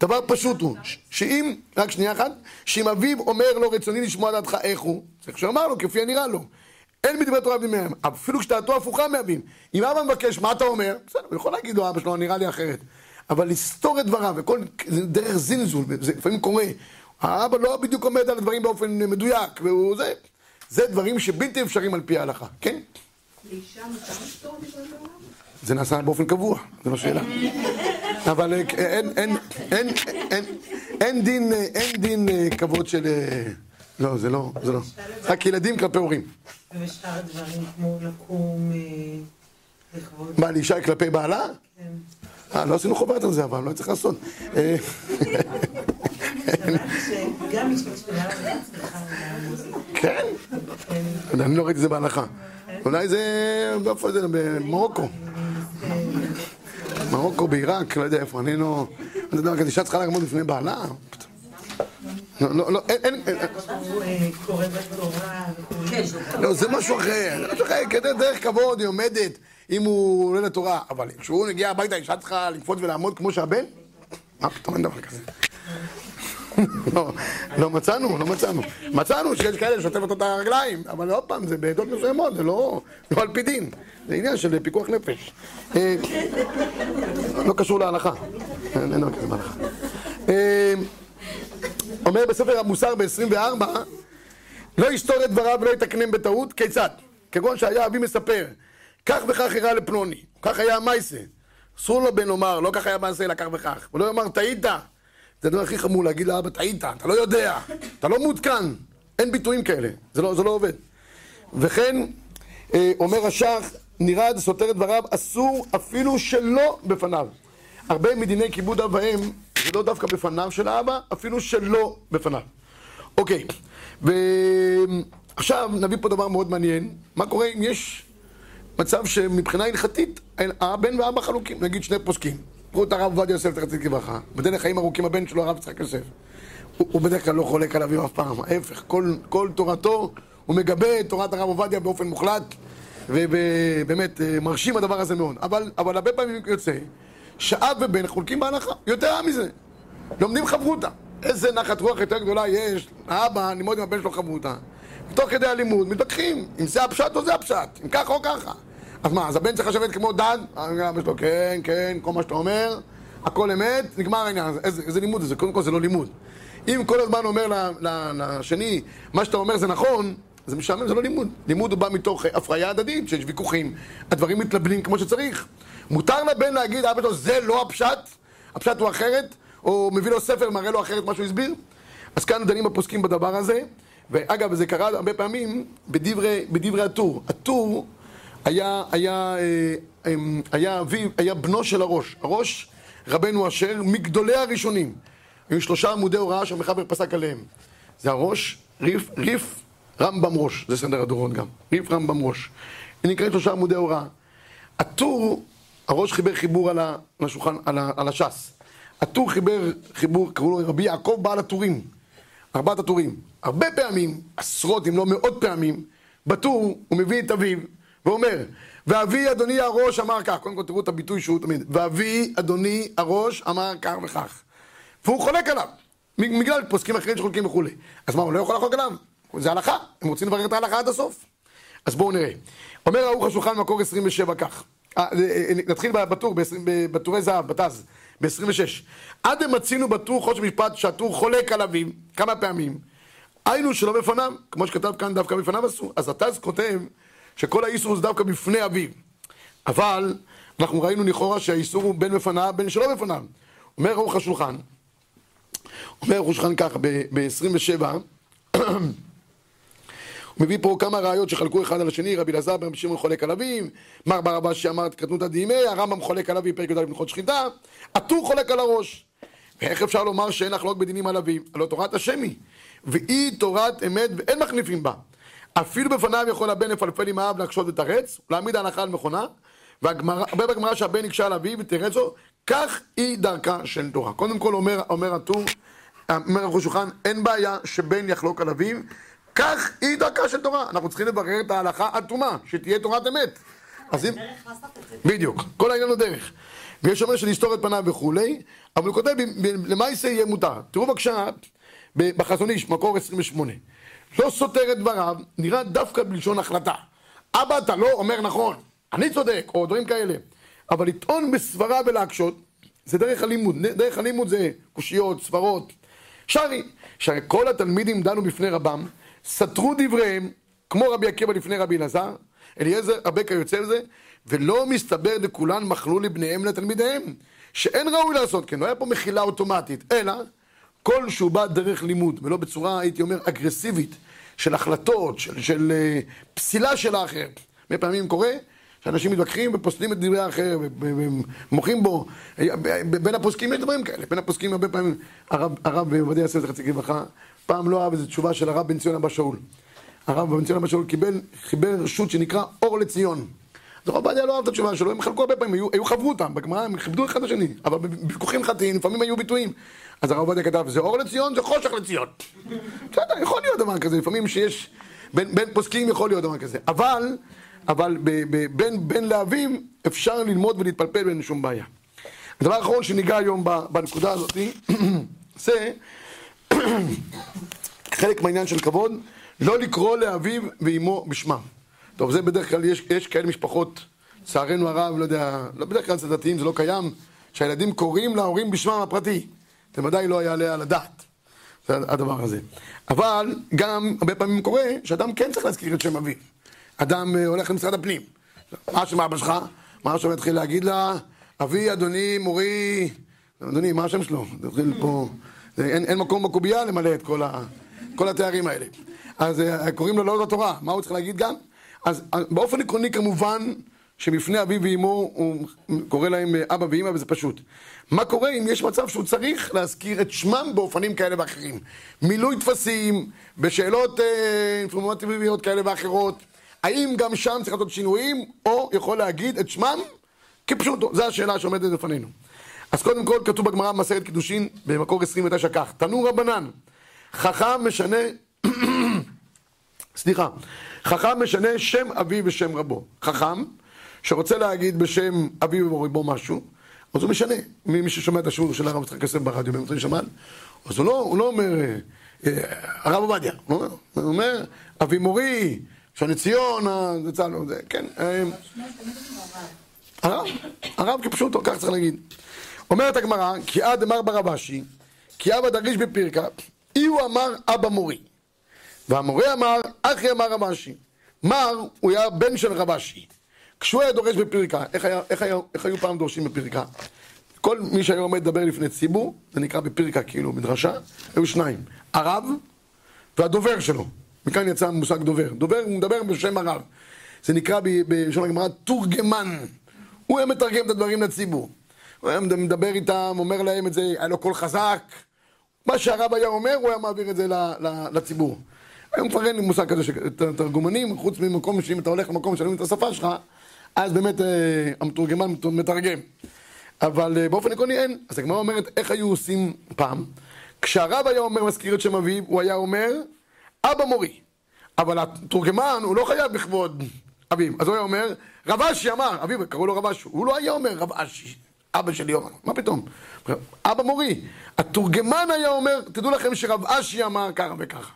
דבר פשוט הוא, שאם, רק שנייה אחת, שאם אביו אומר לו רצוני לשמוע דעתך איך הוא, צריך שאמר לו, כפי הנראה לו. אין בדברי תורה עבדים מהם, אפילו כשדעתו הפוכה מאביו. אם אבא מבקש, מה אתה אומר? בסדר, הוא יכול להגיד לו, אבא שלו, נראה לי אחרת. אבל לסתור את דבריו, וכל, זה דרך זלזול, זה לפעמים קורה. האבא לא בדיוק עומד על הדברים באופן מדויק, והוא זה. זה דברים שבלתי אפשריים על פי ההלכה, כן? לאישה מותר? זה נעשה באופן קבוע, זו לא שאלה. אבל אה, אין, דין, אה, אין דין אה, כבוד של... לא, זה לא, זה לא. רק ילדים כלפי הורים. ובשאר הדברים כמו לקום לכבוד. מה, לאישה כלפי בעלה? כן. אה, לא עשינו חוברת על זה, אבל לא צריך לעשות. לא. כן? אני לא ראיתי את זה בהלכה. אולי זה... במרוקו. מרוקו, בעיראק, לא יודע איפה, אני לא... אני יודע, אישה צריכה לעמוד לפני בעלה? לא, לא, לא, אין, אין. לא, זה משהו אחר, זה משהו אחר, כדי דרך כבוד היא עומדת אם הוא עולה לתורה, אבל כשהוא מגיע הביתה, אישה צריכה לקפוץ ולעמוד כמו שהבן? מה פתאום אין דבר כזה? לא, לא מצאנו, לא מצאנו. מצאנו שיש כאלה אותו את הרגליים, אבל עוד פעם, זה בעדות מסוימות, זה לא לא על פי דין. זה עניין של פיקוח נפש. אה, לא קשור להלכה. אין דבר כזה בהלכה. אה, אומר בספר המוסר ב-24, לא יסתור את דבריו ולא יתקנם בטעות, כיצד? כגון שהיה אבי מספר, כך וכך אירע לפלוני, כך היה המייסה. אסור לו בן לומר, לא כך היה מעשה, אלא כך וכך. ולא יאמר, טעית. זה הדבר הכי חמור להגיד לאבא, טעית, אתה לא יודע, אתה לא מעודכן. אין ביטויים כאלה, זה לא, זה לא עובד. וכן, אה, אומר השח, נראה סותר את דבריו, אסור אפילו שלא בפניו. הרבה מדיני כיבוד אב ואם, זה לא דווקא בפניו של האבא, אפילו שלא בפניו. אוקיי, ועכשיו נביא פה דבר מאוד מעניין. מה קורה אם יש מצב שמבחינה הלכתית, הבן והאבא חלוקים, נגיד שני פוסקים. את הרב עובדיה יוסף, תחצית כברכה. בדרך חיים ארוכים הבן שלו, הרב יצחק יוסף. הוא, הוא בדרך כלל לא חולק על אביו אף פעם, ההפך, כל, כל תורתו, הוא מגבה את תורת הרב עובדיה באופן מוחלט, ובאמת אה, מרשים הדבר הזה מאוד. אבל, אבל הרבה פעמים יוצא שאב ובן חולקים בהלכה, יותר מזה. לומדים חברותה. איזה נחת רוח יותר גדולה יש לאבא ללמוד עם הבן שלו חברותה. תוך כדי הלימוד מתווכחים אם זה הפשט או זה הפשט, אם ככה או ככה. אז מה, אז הבן צריך לשבת כמו דג? אבא שלו, כן, כן, כל מה שאתה אומר, הכל אמת, נגמר העניין. איזה, איזה לימוד זה? קודם כל זה לא לימוד. אם כל הזמן אומר לשני, מה שאתה אומר זה נכון, זה משעמם, זה לא לימוד. לימוד הוא בא מתוך אה, הפריה הדדית, שיש ויכוחים, הדברים מתלבנים כמו שצריך. מותר לבן להגיד, אבא שלו, זה לא הפשט, הפשט הוא אחרת, או מביא לו ספר, מראה לו אחרת מה שהוא הסביר. אז כאן דנים הפוסקים בדבר הזה, ואגב, זה קרה הרבה פעמים בדברי, בדברי הטור. הטור היה, היה, אה, אמ, היה, אביו, היה בנו של הראש. הראש, רבנו אשר, מגדולי הראשונים. היו שלושה עמודי הוראה שהמחבר פסק עליהם. זה הראש, ריף, ריף, רמב"ם ראש, זה סדר הדורות גם. ריף, רמב"ם ראש. הם נקראים שלושה עמודי הוראה. הטור, הראש חיבר חיבור על, על השולחן, על, על הש"ס. הטור חיבר חיבור, קראו לו רבי יעקב בעל הטורים. ארבעת הטורים. הרבה פעמים, עשרות אם לא מאות פעמים, בטור הוא מביא את אביו ואומר, ואבי אדוני הראש אמר כך, קודם כל תראו את הביטוי שהוא תמיד, ואבי אדוני הראש אמר כך וכך. והוא חולק עליו, בגלל פוסקים אחרים שחולקים וכולי. אז מה, הוא לא יכול לחלוק עליו? זה הלכה, הם רוצים לברר את ההלכה עד הסוף. אז בואו נראה. אומר ערוך השולחן מקור 27 כך. אה, אה, אה, נתחיל בטור, ב-20 בטורי זהב, בתז, ב-26. עד הם מצינו בטור חוש משפט שהטור חולק על אביו כמה פעמים. היינו שלא בפניו, כמו שכתב כאן דווקא בפניו אסור. אז התז כותב שכל האיסור זה דווקא בפני אביו. אבל אנחנו ראינו לכאורה שהאיסור הוא בין בפניו, בין שלא בפניו. אומר ערוך השולחן, אומר ערוך השולחן ככה, ב-27, הוא מביא פה כמה ראיות שחלקו אחד על השני, רבי אלעזר ברבי שמעון חולק על אביו, מר בר אבא שאמר קטנותא דימי, הרמב"ם חולק על אביו פרק י"ד מלכות שחיטה, הטור חולק על הראש. ואיך אפשר לומר שאין לחלוק בדינים על אביו? הלא תורת השם היא, והיא תורת אמת ואין מחליפים בה. אפילו בפניו יכול הבן לפלפל עם האב להקשות ותרץ, ולהעמיד ההנחה על מכונה, והרבה בגמרא שהבן יקשה על אביו ותרץ לו, כך היא דרכה של תורה. קודם כל אומר, אומר הטור, אומר הראש שולחן, אין בעיה שבן יחלוק על אביו, כך היא דרכה של תורה. אנחנו צריכים לברר את ההלכה עד תומה, שתהיה תורת אמת. אז אם... בדיוק, כל העניין הוא דרך. ויש אומר שלסתור את פניו וכולי, אבל הוא כותב, למעשה יהיה מותר. תראו בבקשה, בחזון איש, מקור 28. לא סותר את דבריו, נראה דווקא בלשון החלטה. אבא, אתה לא אומר נכון, אני צודק, או דברים כאלה. אבל לטעון בסברה ולהקשות, זה דרך הלימוד. דרך הלימוד זה קושיות, סברות. שרי, שהרי כל התלמידים דנו בפני רבם, סתרו דבריהם, כמו רבי עקיבא לפני רבי אלעזר, אליעזר רבי כיוצא בזה, ולא מסתבר לכולן מחלו לבניהם לתלמידיהם, שאין ראוי לעשות כן, לא היה פה מחילה אוטומטית, אלא כל שהוא בא דרך לימוד, ולא בצורה, הייתי אומר, אגרסיבית, של החלטות, של, של uh, פסילה של האחר. הרבה פעמים קורה שאנשים מתווכחים ופוסלים את דברי האחר ומוחים בו. בין הפוסקים יש דברים כאלה, בין הפוסקים הרבה פעמים, הרב עובדיה יוסף זכר צדיק לברכה, פעם לא אהב איזו תשובה של הרב בן ציון אבא שאול. הרב בן ציון אבא שאול קיבל, חיבר רשות שנקרא אור לציון. אז הרב עובדיה לא אהב את התשובה שלו, הם חלקו הרבה פעמים, היו, היו חברו אותם, בגמרא הם כיבדו אחד את השני, אבל בוויכוחים חטאים, לפעמים היו ביטויים. אז הרב עובדיה כתב, זה אור לציון, זה חושך לציון. בסדר, יכול להיות דבר כזה, לפעמים שיש, בין, בין פוסקים יכול להיות דבר כזה. אבל, אבל ב, ב, בין, בין לאביו אפשר ללמוד ולהתפלפל ואין שום בעיה. הדבר האחרון שניגע היום בנקודה הזאת, זה חלק מהעניין של כבוד, לא לקרוא לאביו ואימו בשמם. טוב, זה בדרך כלל, יש, יש כאלה משפחות, לצערנו הרב, לא יודע, לא בדרך כלל אצל דתיים זה לא קיים, שהילדים קוראים להורים בשמם הפרטי. זה ודאי לא יעלה על הדעת, זה הדבר הזה. אבל גם הרבה פעמים קורה שאדם כן צריך להזכיר את שם אביו. אדם אה, הולך למשרד הפנים, מה שם אבא שלך? מה עכשיו יתחיל להגיד לה? אבי, אדוני, מורי, אדוני, מה השם שלו? תתחיל פה, אין, אין מקום בקובייה למלא את כל, ה, כל התארים האלה. אז אה, קוראים לו לא לתורה, מה הוא צריך להגיד גם? אז אה, באופן עקרוני כמובן שבפני אביו ואמו הוא קורא להם אה, אבא ואמא וזה פשוט. מה קורה אם יש מצב שהוא צריך להזכיר את שמם באופנים כאלה ואחרים? מילוי טפסים, בשאלות אה, אינפורמטיביות כאלה ואחרות, האם גם שם צריך לעשות שינויים, או יכול להגיד את שמם כפשוטו? זו השאלה שעומדת לפנינו. אז קודם כל כתוב בגמרא במסכת קידושין במקור 29 כך, תנו רבנן, חכם משנה, סליחה, חכם משנה שם אביו ושם רבו. חכם, שרוצה להגיד בשם אביו ורבו משהו, אז הוא משנה. מי ששומע את השיעור של הרב יצחק יוסף ברדיו במוצאי שבת, אז הוא לא, הוא לא אומר, אה, אה, הרב עובדיה, הוא אומר, הוא אומר, אבי מורי, שני ציון, ה- זה צה"ל, זה, כן. אה, הרב, הרב כפשוטו, כך צריך להגיד. אומרת הגמרא, כי עד אמר ברב אשי, כי אבא דריש בפירקה, אי הוא אמר אבא מורי. והמורה אמר, אחי אמר רב אשי. מר, הוא היה בן של רב אשי. כשהוא היה דורש בפירקה, איך, היה, איך, היה, איך היו פעם דורשים בפירקה? כל מי שהיה עומד לדבר לפני ציבור, זה נקרא בפירקה כאילו, מדרשה, היו שניים, הרב והדובר שלו. מכאן יצא המושג דובר. דובר, הוא מדבר בשם הרב. זה נקרא בלשון הגמרא תורגמן. הוא היה מתרגם את הדברים לציבור. הוא היה מדבר איתם, אומר להם את זה, היה לו קול חזק. מה שהרב היה אומר, הוא היה מעביר את זה לציבור. היום כבר אין לי מושג כזה של תרגומנים, חוץ ממקום שאם אתה הולך למקום ששואלים את השפה שלך, אז באמת אה, המתורגמן מתרגם. אבל אה, באופן עקרוני אין. אז הגמרא אומרת, איך היו עושים פעם? כשהרב היה אומר, מזכיר את שם אביו, הוא היה אומר, אבא מורי. אבל התורגמן, הוא לא חייב בכבוד אביו. אז הוא היה אומר, רב אשי אמר, אביו, קראו לו רב אשי. הוא לא היה אומר רב אשי, אבא שלי אומר, מה פתאום? אבא מורי. התורגמן היה אומר, תדעו לכם שרב אשי אמר ככה וככה.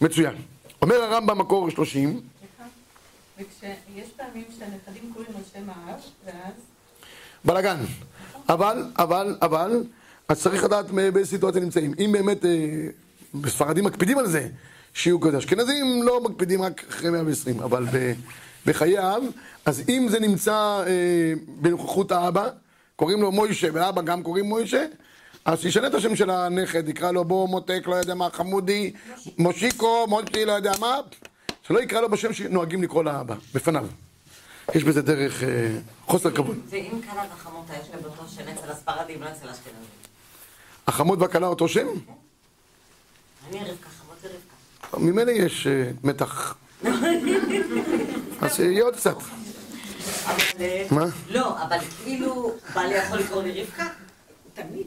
מצוין. אומר הרמב"ם מקור 30, וכשיש פעמים שהנכדים קוראים על שם האב, ואז... בלאגן. אבל, אבל, אבל, אז צריך לדעת באיזה סיטואציה נמצאים. אם באמת, אה, בספרדים מקפידים על זה, שיהיו כזה. אשכנזים לא מקפידים רק אחרי 120, אבל בחיי האב, אז אם זה נמצא אה, בנוכחות האבא, קוראים לו מוישה, ואבא גם קוראים מוישה, אז שישנה את השם של הנכד, יקרא לו בוא מותק, לא יודע מה, חמודי, מושיקו, מושי, לא יודע מה, שלא יקרא לו בשם שנוהגים לקרוא לאבא, בפניו. יש בזה דרך אה, חוסר כבוד. ואם כלה וחמותה יש להם באותו שם אצל הספרדים, לא אצל האשכנזים. החמוד והכלה אותו שם? אני רבקה, חמות ורבקה. ממילא יש אה, מתח. אז שיהיה עוד קצת. אבל... אה, מה? לא, אבל כאילו, בעלי יכול לקרוא לי רבקה? תמיד.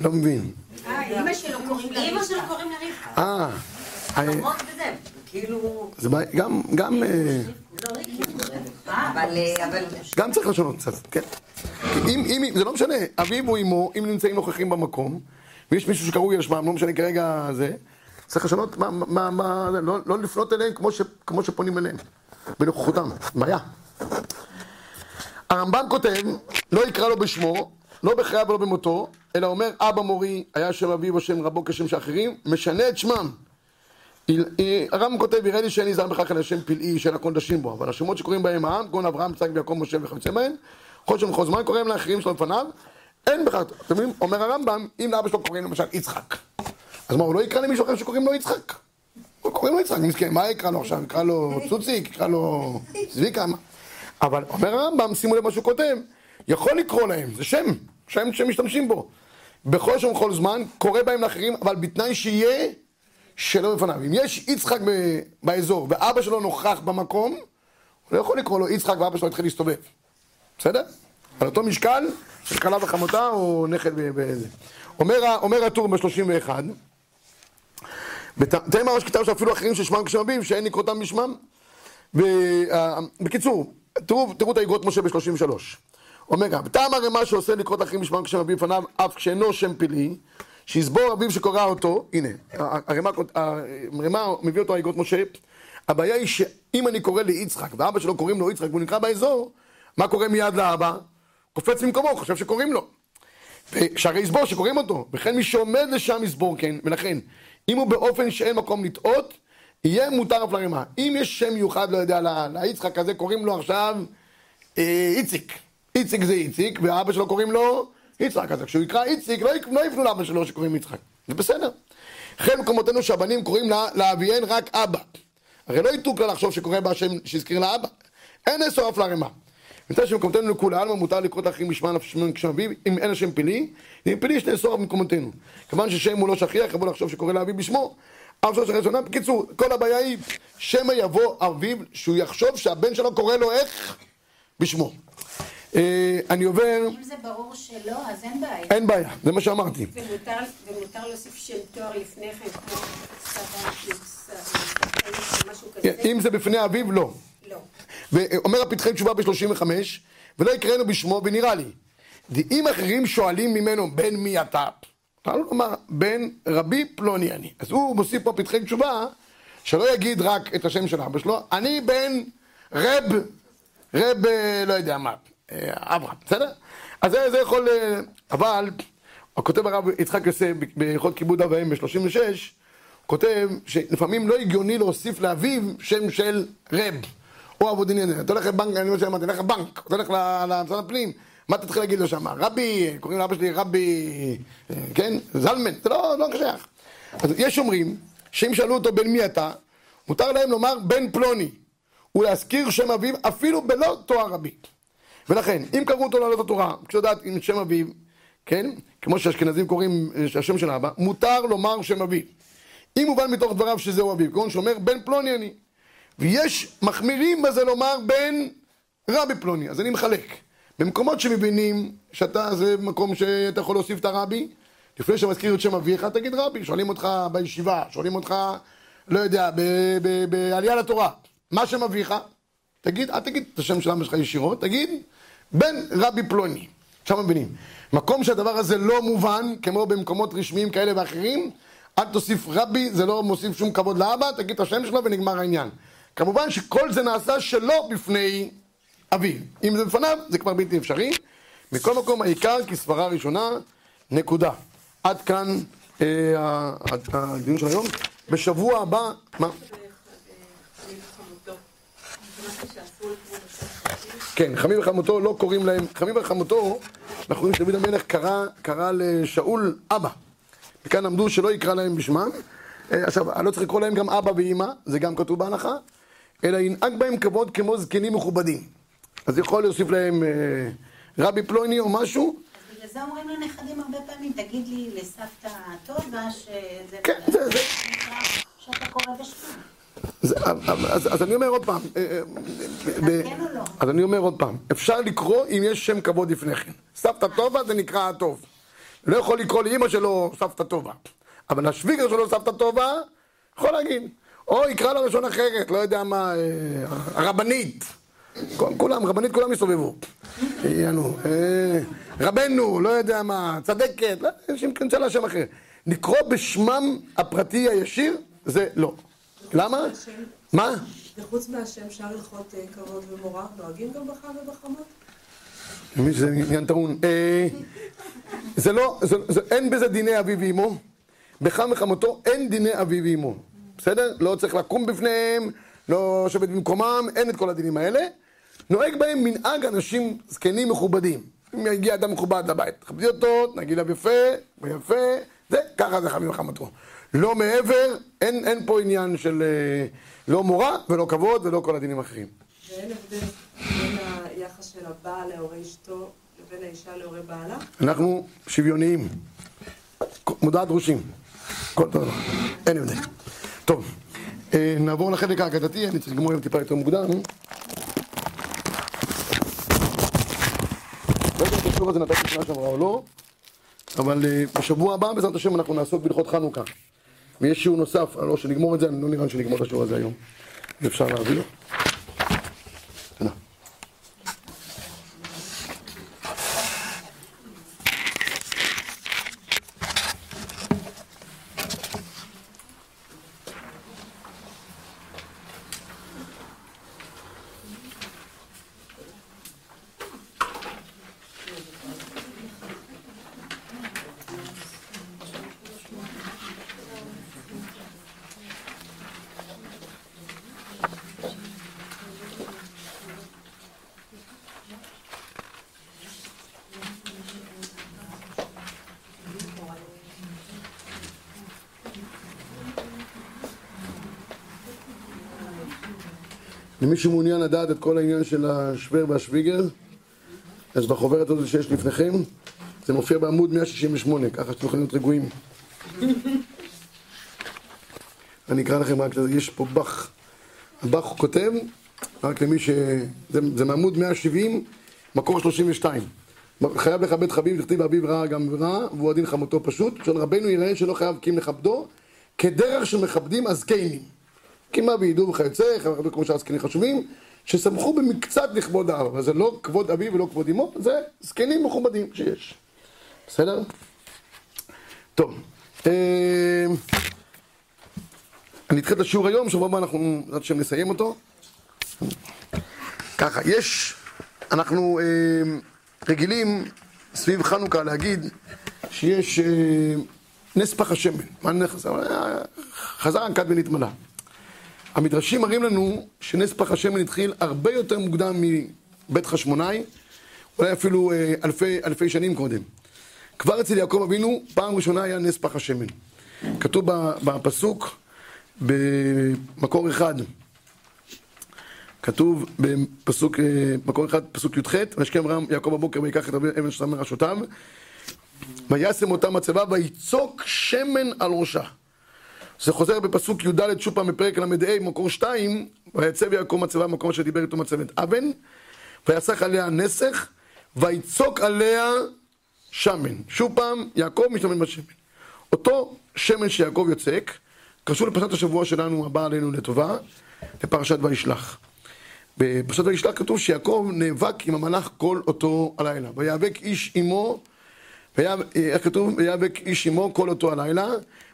לא מבין. אה, אימא שלו קוראים לה רבקה. אה, אה, חמות וזה, כאילו... זה בעיה- גם, גם. גם צריך לשנות קצת, כן. אם, זה לא משנה, אביו או אמו, אם נמצאים נוכחים במקום, ויש מישהו שקרוי על שמם, לא משנה כרגע זה, צריך לשנות, מה, מה, מה, לא, לא לפנות אליהם כמו, ש, כמו שפונים אליהם, בנוכחותם, בעיה. הרמב"ם כותב, לא יקרא לו בשמו, לא בחייו ולא במותו, אלא אומר, אבא מורי, היה שם אביו או שם רבו כשם שאחרים, משנה את שמם. הרמב"ם כותב, יראה לי שאין נזהר בכך על השם פלאי שאין הקודשים בו, אבל השמות שקוראים בהם העם, כגון אברהם, יצחק ויעקב, משה וכיוצא בהם, שם בכל זמן קוראים לאחרים שלו לפניו, אין בכך, אתם מבינים? אומר הרמב"ם, אם לאבא שלו קוראים למשל יצחק, אז מה, הוא לא יקרא למישהו אחר שקוראים לו יצחק? הוא קוראים לו יצחק, מסכן, מה יקרא לו עכשיו? יקרא לו צוציק, יקרא לו צביקה? אבל אומר הרמב"ם, שימו לב מה שהוא כותב, יכול לקרוא להם, זה שם, שם שמשתמשים בו. בכל שם ובכל זמן, קורא בהם לאחרים, אבל בתנאי שיהיה שלא בפניו. אם יש יצחק ב- באזור ואבא שלו נוכח במקום, הוא לא יכול לקרוא לו יצחק ואבא שלו יתחיל להסתובב. בסדר? על אותו משקל של כלה וחמותה או נכד בזה. אומר, אומר הטור ב-31, תראה מה שכתב שאפילו אחרים ששמם כשם אביב, שאין לקרותם בשמם. ו- בקיצור, תראו, תראו את האגרות משה ב-33. אומר גם, טעם הרמה שעושה לקרות אחרים בשמם כשם אביב לפניו, אף כשאינו שם פלאי, שיסבור אביו שקורא אותו, הנה, הרמה מביא אותו האגרות משה, הבעיה היא שאם אני קורא ליצחק, ואבא שלו קוראים לו יצחק, והוא נקרא באזור, מה קורה מיד לאבא? קופץ ממקומו, חושב שקוראים לו. שהרי יסבור שקוראים אותו, וכן מי שעומד לשם יסבור כן, ולכן, אם הוא באופן שאין מקום לטעות, יהיה מותר אף לרמה. אם יש שם מיוחד, לא יודע, ליצחק הזה קוראים לו עכשיו אה, איציק. איציק זה איציק, ואבא שלו קוראים לו יצחק. אז כשהוא יקרא איציק, לא, יק- לא יפנו לאבא שלו שקוראים יצחק. זה בסדר. לכן מקומותינו שהבנים קוראים לה- לאביהן רק אבא. הרי לא יטעו כלל לחשוב שקורא בהשם שהזכיר לאבא. אין אסור אף לרמה. מפני שמקומותינו לכולי עלמא מותר לקרוא את האחרים בשמם אף שמם כשם אביו, אם אין השם פלאי, אם פלאי יש נאסור במקומותינו. כיוון ששם הוא לא שכיח, יבוא לחשוב שקורא לאביו בשמו, אף שלא שכיח שונה. בקיצור, כל הבעיה היא, שמא יבוא אביו, שהוא יחשוב שהבן שלו קורא לו איך? בשמו. אה, אני עובר, אם זה ברור שלא, אז אין בעיה. אין בעיה, זה מה שאמרתי. ומותר, להוסיף שם תואר לפני כן, כמו סבא, משהו כזה? אם זה בפני אביו, לא. לא. ואומר הפתחי תשובה ב-35, ולא יקראנו בשמו, ונראה לי. אם אחרים שואלים ממנו, בן מי אתה? אתה לא לומר, בן רבי פלוני אני. אז הוא מוסיף פה פתחי תשובה, שלא יגיד רק את השם של אבא שלו, אני בן רב, רב, אה, לא יודע מה, אה, אברהם, בסדר? אז זה, זה יכול, אה, אבל, כותב הרב יצחק יוסף בהלכות כיבוד אב ואם ב-36, כותב שלפעמים לא הגיוני להוסיף לאביו שם של רב, או אבודין, אתה הולך לבנק, אני אומר שאמרתי, הולך לבנק, אתה הולך למשרד הפנים, מה אתה תתחיל להגיד לו שם? רבי, קוראים לאבא שלי רבי, אה, כן? זלמן, זה לא, לא שייך. אז יש אומרים, שאם שאלו אותו בן מי אתה, מותר להם לומר בן פלוני, ולהזכיר שם אביו אפילו בלא תואר רבי. ולכן, אם קראו אותו לעלות התורה, כשהוא יודעת עם שם אביו, כן? כמו שאשכנזים קוראים אה, השם של אבא, מותר לומר שם אביו. אם מובן מתוך דבריו שזהו אביו, כגון שאומר בן פלוני אני. ויש מחמירים בזה לומר בן רבי פלוני, אז אני מחלק. במקומות שמבינים שאתה, זה מקום שאתה יכול להוסיף את הרבי, לפני שמזכיר את שם אביך, תגיד רבי, שואלים אותך בישיבה, שואלים אותך, לא יודע, בעלייה לתורה, מה שם אביך? תגיד, אל תגיד את השם של אבא שלך ישירות, תגיד בן רבי פלוני. עכשיו מבינים. מקום שהדבר הזה לא מובן, כמו במקומות רשמיים כאלה ואחרים, אל תוסיף רבי, זה לא מוסיף שום כבוד לאבא, תגיד את השם שלו ונגמר העניין. כמובן שכל זה נעשה שלא בפני אביו. אם זה בפניו, זה כבר בלתי אפשרי. מכל מקום, העיקר כסברה ראשונה, נקודה. עד כאן אה, הדיון של היום. בשבוע הבא, מה? חמים וחמותו. זה משהו שאסור לקרוא בספר. כן, חמים וחמותו לא קוראים להם, חמים וחמותו, אנחנו רואים שדוד המלך קרא, קרא לשאול אבא. וכאן עמדו שלא יקרא להם בשמם. אה, עכשיו, לא צריך לקרוא להם גם אבא ואימא, זה גם כתוב בהלכה, אלא ינהג בהם כבוד כמו זקנים מכובדים. אז יכול להוסיף להם אה, רבי פלוני או משהו, אז בגלל זה אומרים לנכדים הרבה פעמים, תגיד לי לסבתא טובה שזה... כן, זה- זה- שאתה קורא בשמם. אז, אז אני אומר עוד פעם, אה, אה, כן לא? אז אני אומר עוד פעם, אפשר לקרוא אם יש שם כבוד לפני כן. סבתא טובה זה נקרא הטוב. לא יכול לקרוא לאימא שלו סבתא טובה. אבל השוויגר שלו סבתא טובה, יכול להגיד. או יקרא לה לשון אחרת, לא יודע מה, אה, הרבנית. כולם, רבנית כולם יענו, אה, רבנו, לא יודע מה, צדקת, לא, יש עם כנצה לה שם אחר. לקרוא בשמם הפרטי הישיר, זה לא. למה? מה? וחוץ מהשם שאר הלכות אה, כבוד ומורה, נוהגים גם בחם ובחמות? אני מבין שזה עניין טעון. אה, זה לא, זה, זה, אין בזה דיני אבי ואמו. בחם וחמותו אין דיני אבי ואמו. בסדר? לא צריך לקום בפניהם, לא לשבת במקומם, אין את כל הדינים האלה. נוהג בהם מנהג אנשים זקנים מכובדים. אם יגיע אדם מכובד לבית, תכבדי אותו, נגיד לו יפה, ויפה, זה, ככה זה חמים וחמותו. לא מעבר, אין, אין פה עניין של אה, לא מורא ולא כבוד ולא כל הדינים האחרים. ואין הבדל בין היחס של הבעל להורי אשתו לבין האישה להורי בעלה? אנחנו שוויוניים, מודעת דרושים, כל דבר, אין הבדל. טוב, אה, נעבור לחלק האגדתי, אני צריך לגמור היום טיפה יותר מוקדם. לא יודע אם את הזה נתתי שנה שעברה או לא, אבל אה, בשבוע הבא בעזרת השם אנחנו נעסוק בהלכות חנוכה. ויש שיעור נוסף, לא שנגמור את זה, לא נראה לי שנגמור את השיעור הזה היום. אפשר להעביר. למי שמעוניין לדעת את כל העניין של השוור והשוויגר, אז בחוברת הזאת שיש לפניכם, זה מופיע בעמוד 168, ככה שאתם יכולים להיות רגועים. אני אקרא לכם רק, יש פה באך. הבאך כותב, רק למי ש... זה, זה מעמוד 170, מקור 32. חייב לכבד חביב, דכתיב אביו רע גם רע, והוא הדין חמותו פשוט. של רבנו יראה שלא חייב כי אם לכבדו, כדרך שמכבדים הזקנים. קימה וידעו וכיוצא, כמו שהזקנים חשובים, שסמכו במקצת לכבוד האב, אבל זה לא כבוד אביו ולא כבוד אמו, זה זקנים מכובדים שיש. בסדר? טוב. אה, אני אתחיל את השיעור היום, שבוע הבא אנחנו, בעזרת השם, נסיים אותו. ככה, יש, אנחנו אה, רגילים סביב חנוכה להגיד שיש אה, נס פח השמן. מה? אה, חזר הכת ונתמלא. המדרשים מראים לנו שנס פח השמן התחיל הרבה יותר מוקדם מבית חשמונאי, אולי אפילו אה, אלפי, אלפי שנים קודם. כבר אצל יעקב אבינו, פעם ראשונה היה נס פח השמן. כתוב בפסוק, במקור אחד, כתוב בפסוק, אה, מקור אחד, פסוק י"ח, וישכם אברהם יעקב בבוקר ויקח את אבן שתם מראשותיו, וישם אותה מצבה ויצוק שמן על ראשה. זה חוזר בפסוק י"ד שוב פעם בפרק ל"ה, מקור שתיים, ויצב יעקב מצבה במקום אשר דיבר איתו מצבת אבן, ויסח עליה נסך, ויצוק עליה שמן. שוב פעם, יעקב משתמש בשמן. אותו שמן שיעקב יוצק, קשור לפרשת השבוע שלנו הבא עלינו לטובה, לפרשת וישלח. בפרשת וישלח כתוב שיעקב נאבק עם המלאך כל אותו הלילה. ויאבק איש עמו, איך כתוב? ויאבק איש עמו כל אותו הלילה,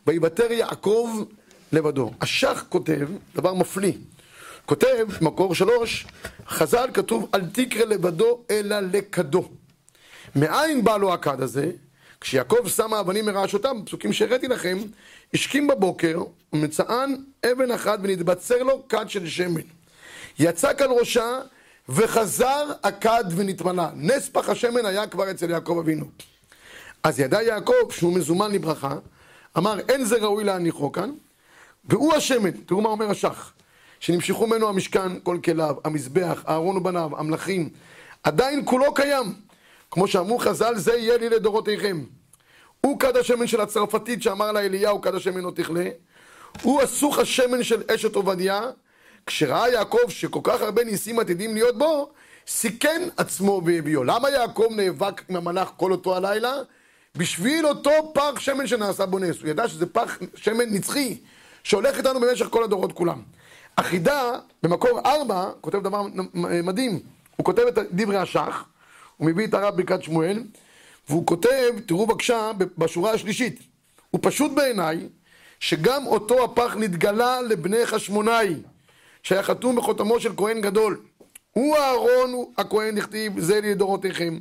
ויוותר יעקב לבדו. השח כותב, דבר מפליא, כותב, מקור שלוש, חז"ל כתוב, אל תקרא לבדו אלא לכדו. מאין בא לו הכד הזה? כשיעקב שם האבנים מרעשותם, פסוקים שהראיתי לכם, השכים בבוקר, ומצאן אבן אחת ונתבצר לו כד של שמן. יצק על ראשה, וחזר הכד ונתמלא. נס פח השמן היה כבר אצל יעקב אבינו. אז ידע יעקב, שהוא מזומן לברכה, אמר, אין זה ראוי להניחו כאן, והוא השמן, תראו מה אומר השח, שנמשכו ממנו המשכן, כל כליו, המזבח, אהרון ובניו, המלכים, עדיין כולו קיים. כמו שאמרו חז"ל, זה יהיה לי לדורותיכם. הוא כד השמן של הצרפתית שאמר לה אליהו, כד השמן לא תכלה. הוא הסוך השמן של אשת עובדיה. כשראה יעקב שכל כך הרבה ניסים עתידים להיות בו, סיכן עצמו והביאו. למה יעקב נאבק עם המלאך כל אותו הלילה? בשביל אותו פח שמן שנעשה בו נס. הוא ידע שזה פח שמן נצחי, שהולך איתנו במשך כל הדורות כולם. החידה, במקור ארבע, כותב דבר מדהים. הוא כותב את דברי השח, הוא מביא את הרב ברכת שמואל, והוא כותב, תראו בבקשה, בשורה השלישית. הוא פשוט בעיניי, שגם אותו הפח נתגלה לבני חשמונאי, שהיה חתום בחותמו של כהן גדול. הוא אהרון הכהן הכתיב, זה לדורותיכם.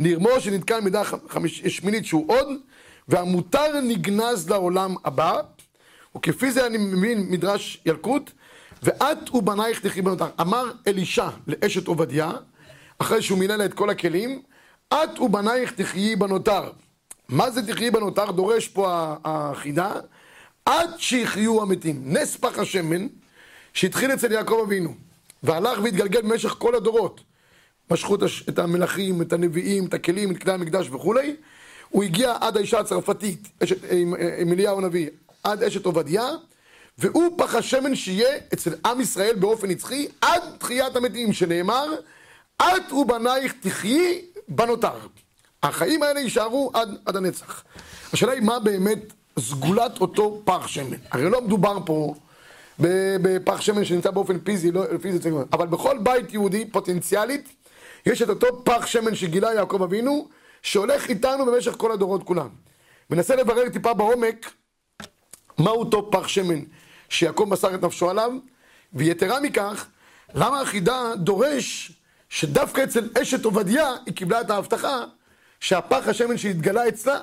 נרמו שנתקע מידה חמיש, שמינית שהוא עוד, והמותר נגנז לעולם הבא, וכפי זה אני מבין מדרש ילקוט, ואת ובנייך תחי בנותיך. אמר אלישע לאשת עובדיה, אחרי שהוא מילא לה את כל הכלים, את ובנייך תחיי בנותר. מה זה תחיי בנותר? דורש פה החידה, עד שיחיו המתים. נס פח השמן, שהתחיל אצל יעקב אבינו, והלך והתגלגל במשך כל הדורות. משכו את המלכים, את הנביאים, את הכלים, את כלי המקדש וכולי. הוא הגיע עד האישה הצרפתית, אשת, עם, עם אליהו הנביא, עד אשת עובדיה, והוא פח השמן שיהיה אצל עם ישראל באופן נצחי עד תחיית המתים, שנאמר, את ובנייך תחיי בנותר. החיים האלה יישארו עד, עד הנצח. השאלה היא מה באמת סגולת אותו פח שמן. הרי לא מדובר פה בפח שמן שנמצא באופן פיזי, לא, פיזי, אבל בכל בית יהודי פוטנציאלית יש את אותו פח שמן שגילה יעקב אבינו, שהולך איתנו במשך כל הדורות כולם. מנסה לברר טיפה בעומק מהו אותו פח שמן שיעקב מסר את נפשו עליו, ויתרה מכך, למה החידה דורש שדווקא אצל אשת עובדיה היא קיבלה את ההבטחה שהפח השמן שהתגלה אצלה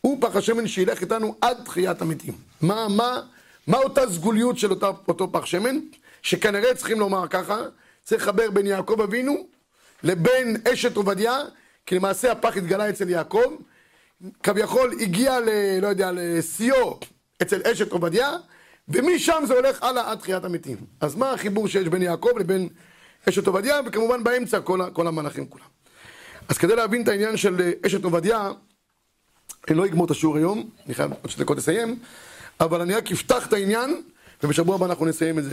הוא פח השמן שילך איתנו עד תחיית המתים. מה, מה, מה אותה סגוליות של אותה, אותו פח שמן? שכנראה צריכים לומר ככה, צריך לחבר בין יעקב אבינו לבין אשת עובדיה, כי למעשה הפח התגלה אצל יעקב, כביכול הגיע ל... לא יודע, לשיאו אצל אשת עובדיה, ומשם זה הולך הלאה עד תחיית המתים. אז מה החיבור שיש בין יעקב לבין אשת עובדיה, וכמובן באמצע כל, כל המלאכים כולם. אז כדי להבין את העניין של אשת עובדיה, אני לא אגמור את השיעור היום, אני חייב עוד שתי דקות לסיים, אבל אני רק אפתח את העניין, ובשבוע הבא אנחנו נסיים את זה.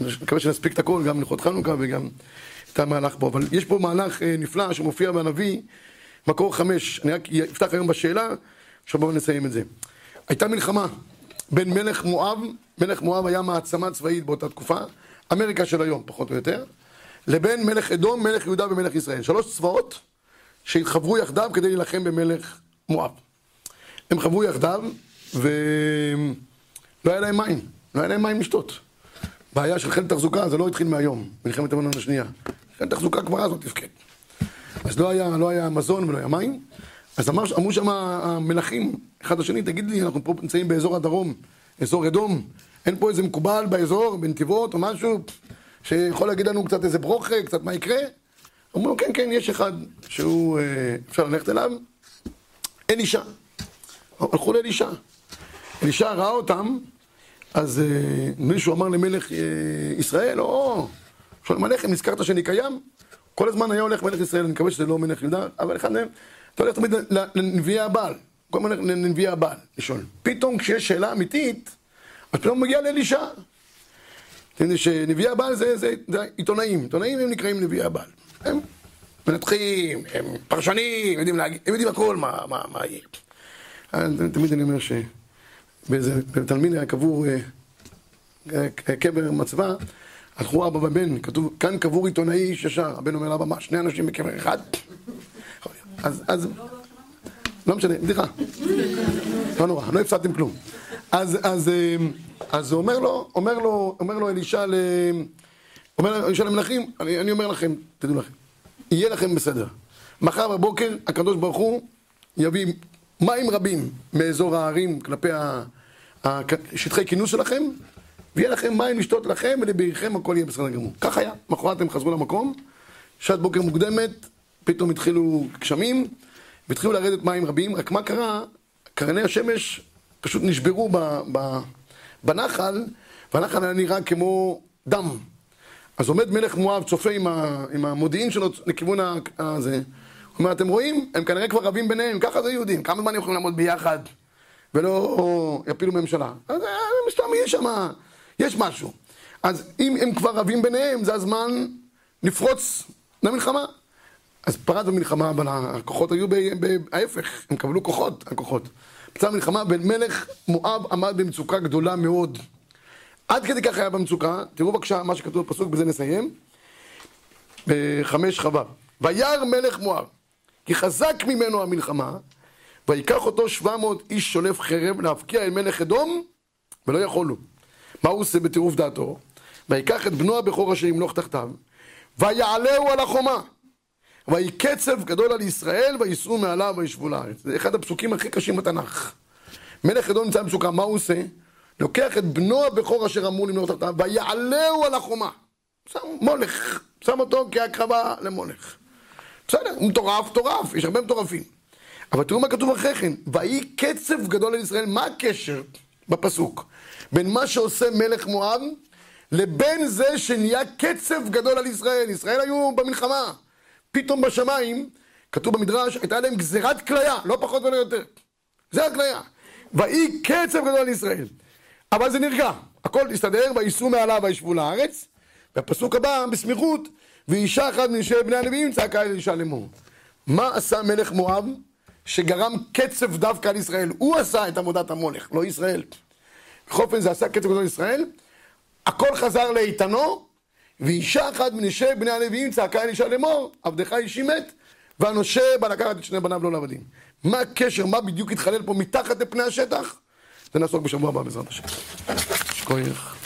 אני מקווה שנספיק את הכל, גם לנחות חנוכה וגם את המהלך פה. אבל יש פה מהלך נפלא שמופיע בנביא, מקור חמש. אני רק אפתח היום בשאלה, בשבוע הבא נסיים את זה. הייתה מלחמה בין מלך מואב, מלך מואב היה מעצמה צבאית באותה תקופה, אמריקה של היום, פחות או יותר, לבין מלך אדום, מלך יהודה ומלך ישראל. שלוש צבאות שהתחברו יחדיו כדי להילחם במלך מואב. הם חברו יחדיו ולא היה להם מים. לא היה להם מים לשתות. בעיה של חיל תחזוקה, זה לא התחיל מהיום, מלחמת המלון השנייה. חיל תחזוקה כבר אז לא תפקד. אז לא היה, לא היה מזון ולא היה מים. אז אמר, אמרו שם המלכים, אחד לשני, תגיד לי, אנחנו פה נמצאים באזור הדרום, אזור אדום, אין פה איזה מקובל באזור, בנתיבות או משהו, שיכול להגיד לנו קצת איזה ברוכה, קצת מה יקרה? אמרו לו, כן, כן, יש אחד שהוא, אה, אפשר ללכת אליו, אלישע. הלכו לאלישע. אלישע ראה אותם, אז אה, מישהו אמר למלך אה, ישראל, או, שואל עליכם, נזכרת שאני קיים? כל הזמן היה הולך מלך ישראל, אני מקווה שזה לא מלך יהודה, אבל אחד מהם, אתה הולך תמיד לנביאי הבעל, כל הזמן הולך לנביאי הבעל, לשאול. פתאום כשיש שאלה אמיתית, אז פתאום מגיע לאלישע. שנביאי הבעל זה, זה, זה עיתונאים, עיתונאים הם נקראים נביאי הבעל. הם מנתחים, הם פרשנים, יודעים, להגיד, הם יודעים הכל מה, מה, מה יהיה. אז תמיד אני אומר שבאיזה תלמיד היה קבור אה, אה, קבר מצווה, הלכו אבא ובן, כתוב, כאן קבור עיתונאי איש ישר, הבן אומר לאבא, מה, שני אנשים בקבר אחד? אז, אז, לא משנה, בדיחה. לא נורא, לא הפסדתם כלום. אז, אז, אה, אז הוא אומר לו, אומר לו, אומר לו אלישע ל... אומר אלישע למלכים, אני, אני אומר לכם, תדעו לכם, יהיה לכם בסדר. מחר בבוקר הקדוש ברוך הוא יביא מים רבים מאזור ההרים כלפי ה- שטחי כינוס שלכם, ויהיה לכם מים לשתות לכם ולבריכם הכל יהיה בסדר גמור. כך היה, מחרת הם חזרו למקום, שעת בוקר מוקדמת, פתאום התחילו גשמים, והתחילו לרדת מים רבים, רק מה קרה? קרני השמש פשוט נשברו ב, ב, בנחל, והנחל היה נראה כמו דם. אז עומד מלך מואב, צופה עם, ה, עם המודיעין שלו לכיוון הזה. הוא אומר, אתם רואים? הם כנראה כבר רבים ביניהם, ככה זה יהודים. כמה זמן הם יכולים לעמוד ביחד ולא יפילו ממשלה? אז אה, סתם שם, יש משהו. אז אם הם כבר רבים ביניהם, זה הזמן לפרוץ למלחמה. אז פרץ במלחמה, אבל הכוחות היו ההפך, הם קבלו כוחות, הכוחות. פצע מלחמה, ומלך מואב עמד במצוקה גדולה מאוד. עד כדי כך היה במצוקה, תראו בבקשה מה שכתוב בפסוק, בזה נסיים. בחמש חווה. וירא מלך מואב, כי חזק ממנו המלחמה, ויקח אותו שבע מאות איש שולף חרב להפקיע אל מלך אדום, ולא יכולו. מה הוא עושה בטירוף דעתו? ויקח את בנו הבכור אשר ימלוך תחתיו, ויעלהו על החומה. ויהי קצב גדול על ישראל, וייסעו מעליו וישבו לארץ. זה אחד הפסוקים הכי קשים בתנ"ך. מלך אדום נמצא במצוקה, מה הוא עושה? לוקח את בנו הבכור אשר אמור למלוך תחתיו, ויעלהו על החומה. שם מולך, שם אותו כהקרבה למולך. בסדר, הוא מטורף, מטורף, יש הרבה מטורפים. אבל תראו מה כתוב אחרי כן, ויהי קצב גדול על ישראל, מה הקשר בפסוק בין מה שעושה מלך מואב לבין זה שנהיה קצב גדול על ישראל? ישראל היו במלחמה, פתאום בשמיים, כתוב במדרש, הייתה להם גזירת כליה, לא פחות ולא יותר. גזירת כליה. ויהי קצב גדול על ישראל. אבל זה נרגע, הכל הסתדר, וייסעו מעליו וישבו לארץ. והפסוק הבא, בסמיכות, ואישה אחת מנשי בני הנביאים צעקה אל אישה לאמור. מה עשה מלך מואב שגרם קצב דווקא על ישראל? הוא עשה את עבודת המולך, לא ישראל. אופן זה עשה קצב גדול ישראל, הכל חזר לאיתנו, ואישה אחת מנשי בני הנביאים צעקה אל אישה לאמור, עבדך אישי מת, והנושה בא לקחת את שני בניו לא לעבדים. מה הקשר, מה בדיוק התחולל פה מתחת לפני השטח? זה נעסוק בשבוע הבא בעזרת השם. שכוייך.